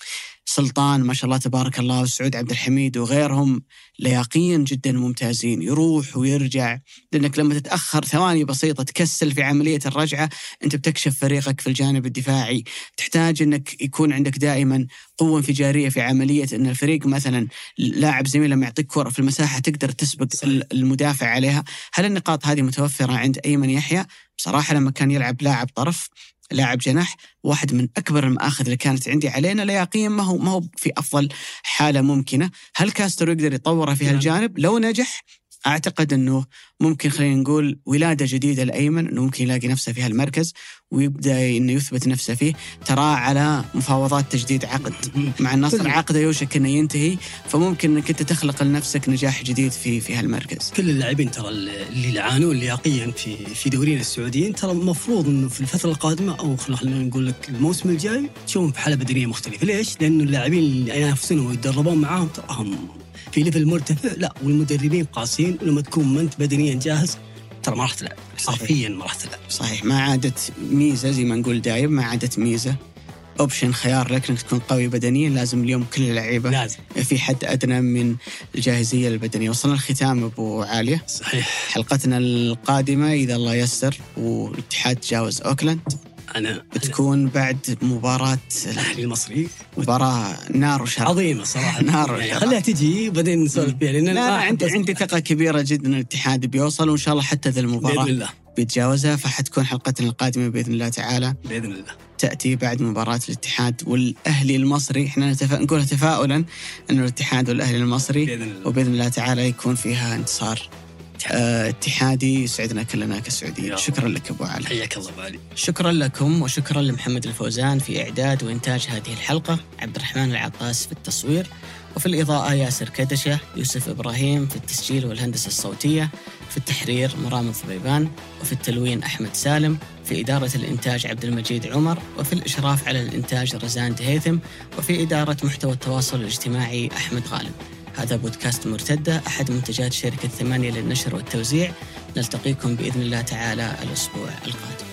سلطان ما شاء الله تبارك الله وسعود عبد الحميد وغيرهم لياقيا جدا ممتازين. يروح ويرجع لأنك لما تتأخر ثواني بسيطة تكسل في عملية الرجعة أنت بتكشف فريقك في الجانب الدفاعي. تحتاج أنك يكون عندك دائما قوة انفجارية في عملية إن الفريق مثلا لاعب زميل لما يعطيك كرة في المساحة تقدر تسبق ال- المدافع عليها. هل النقاط هذه متوفرة عند أيمن يحيى؟ بصراحة لما كان يلعب لاعب طرف لاعب جناح واحد من أكبر المآخذ اللي كانت عندي علينا لياقيا ما هو ما هو في أفضل حالة ممكنة، هل كاستر يقدر يطوره في نعم. هالجانب؟ لو نجح أعتقد إنه ممكن خلينا نقول ولادة جديدة لأيمن إنه ممكن يلاقي نفسه في هالمركز ويبدأ إنه يثبت نفسه فيه، تراه على مفاوضات تجديد عقد مع النصر عقده يوشك إنه ينتهي فممكن إنك أنت تخلق لنفسك نجاح جديد في في هالمركز. كل اللاعبين ترى اللي يعانون لياقيا في في دورينا السعوديين ترى المفروض إنه في الفترة القادمة أو خلينا نقول لك الموسم الجاي تشوفهم في حالة بدنية مختلفة، ليش؟ لأنه اللاعبين اللي ينافسونهم ويتدربون معاهم تراهم في level مرتفع لا والمدربين قاسيين ولما تكون ما أنت بدنيا جاهز ترى ما راح تلعب. حرفيا ما راح تلعب. صحيح. ما عادت ميزة زي ما نقول دايم ما عادت ميزة. option خيار لك إنك تكون قوي بدنيا لازم اليوم كل اللعيبة لازم. في حد أدنى من الجاهزية البدنية. وصلنا الختام أبو عالية. صحيح. حلقتنا القادمة إذا الله يسر والاتحاد تجاوز أوكلاند. أنا بتكون بعد مباراة الأهلي المصري. مباراة نار وشراب. عظيمة صراحة. نار يعني وشراب. خليها تجي بعدين نسولف فيها لأن لا أنا لا عندي عندي ثقة كبيرة جدا إن الاتحاد بيوصل وإن شاء الله حتى ذا بإذن المباراه الله. بيتجاوزها فحتكون حلقتنا القادمة بإذن الله تعالى. بإذن الله. تأتي بعد مباراة الاتحاد والأهلي المصري. إحنا نتف... نقول تفاؤلا انه الاتحاد والأهلي المصري. بإذن الله. وبإذن الله تعالى يكون فيها انتصار. اتحادي يسعدنا كلنا كسعوديين شكرا لك أبو علي. حياك الله بالي شكرا لكم وشكرا لمحمد الفوزان في إعداد وإنتاج هذه الحلقة عبد الرحمن العطاس في التصوير وفي الإضاءة ياسر كدشة يوسف إبراهيم في التسجيل والهندسة الصوتية في التحرير مرام الضبيبان وفي التلوين أحمد سالم في إدارة الإنتاج عبد المجيد عمر وفي الإشراف على الإنتاج رزان دهيثم وفي إدارة محتوى التواصل الاجتماعي أحمد غالب. هذا بودكاست مرتدة أحد منتجات شركة ثمانية للنشر والتوزيع. نلتقيكم بإذن الله تعالى الأسبوع القادم.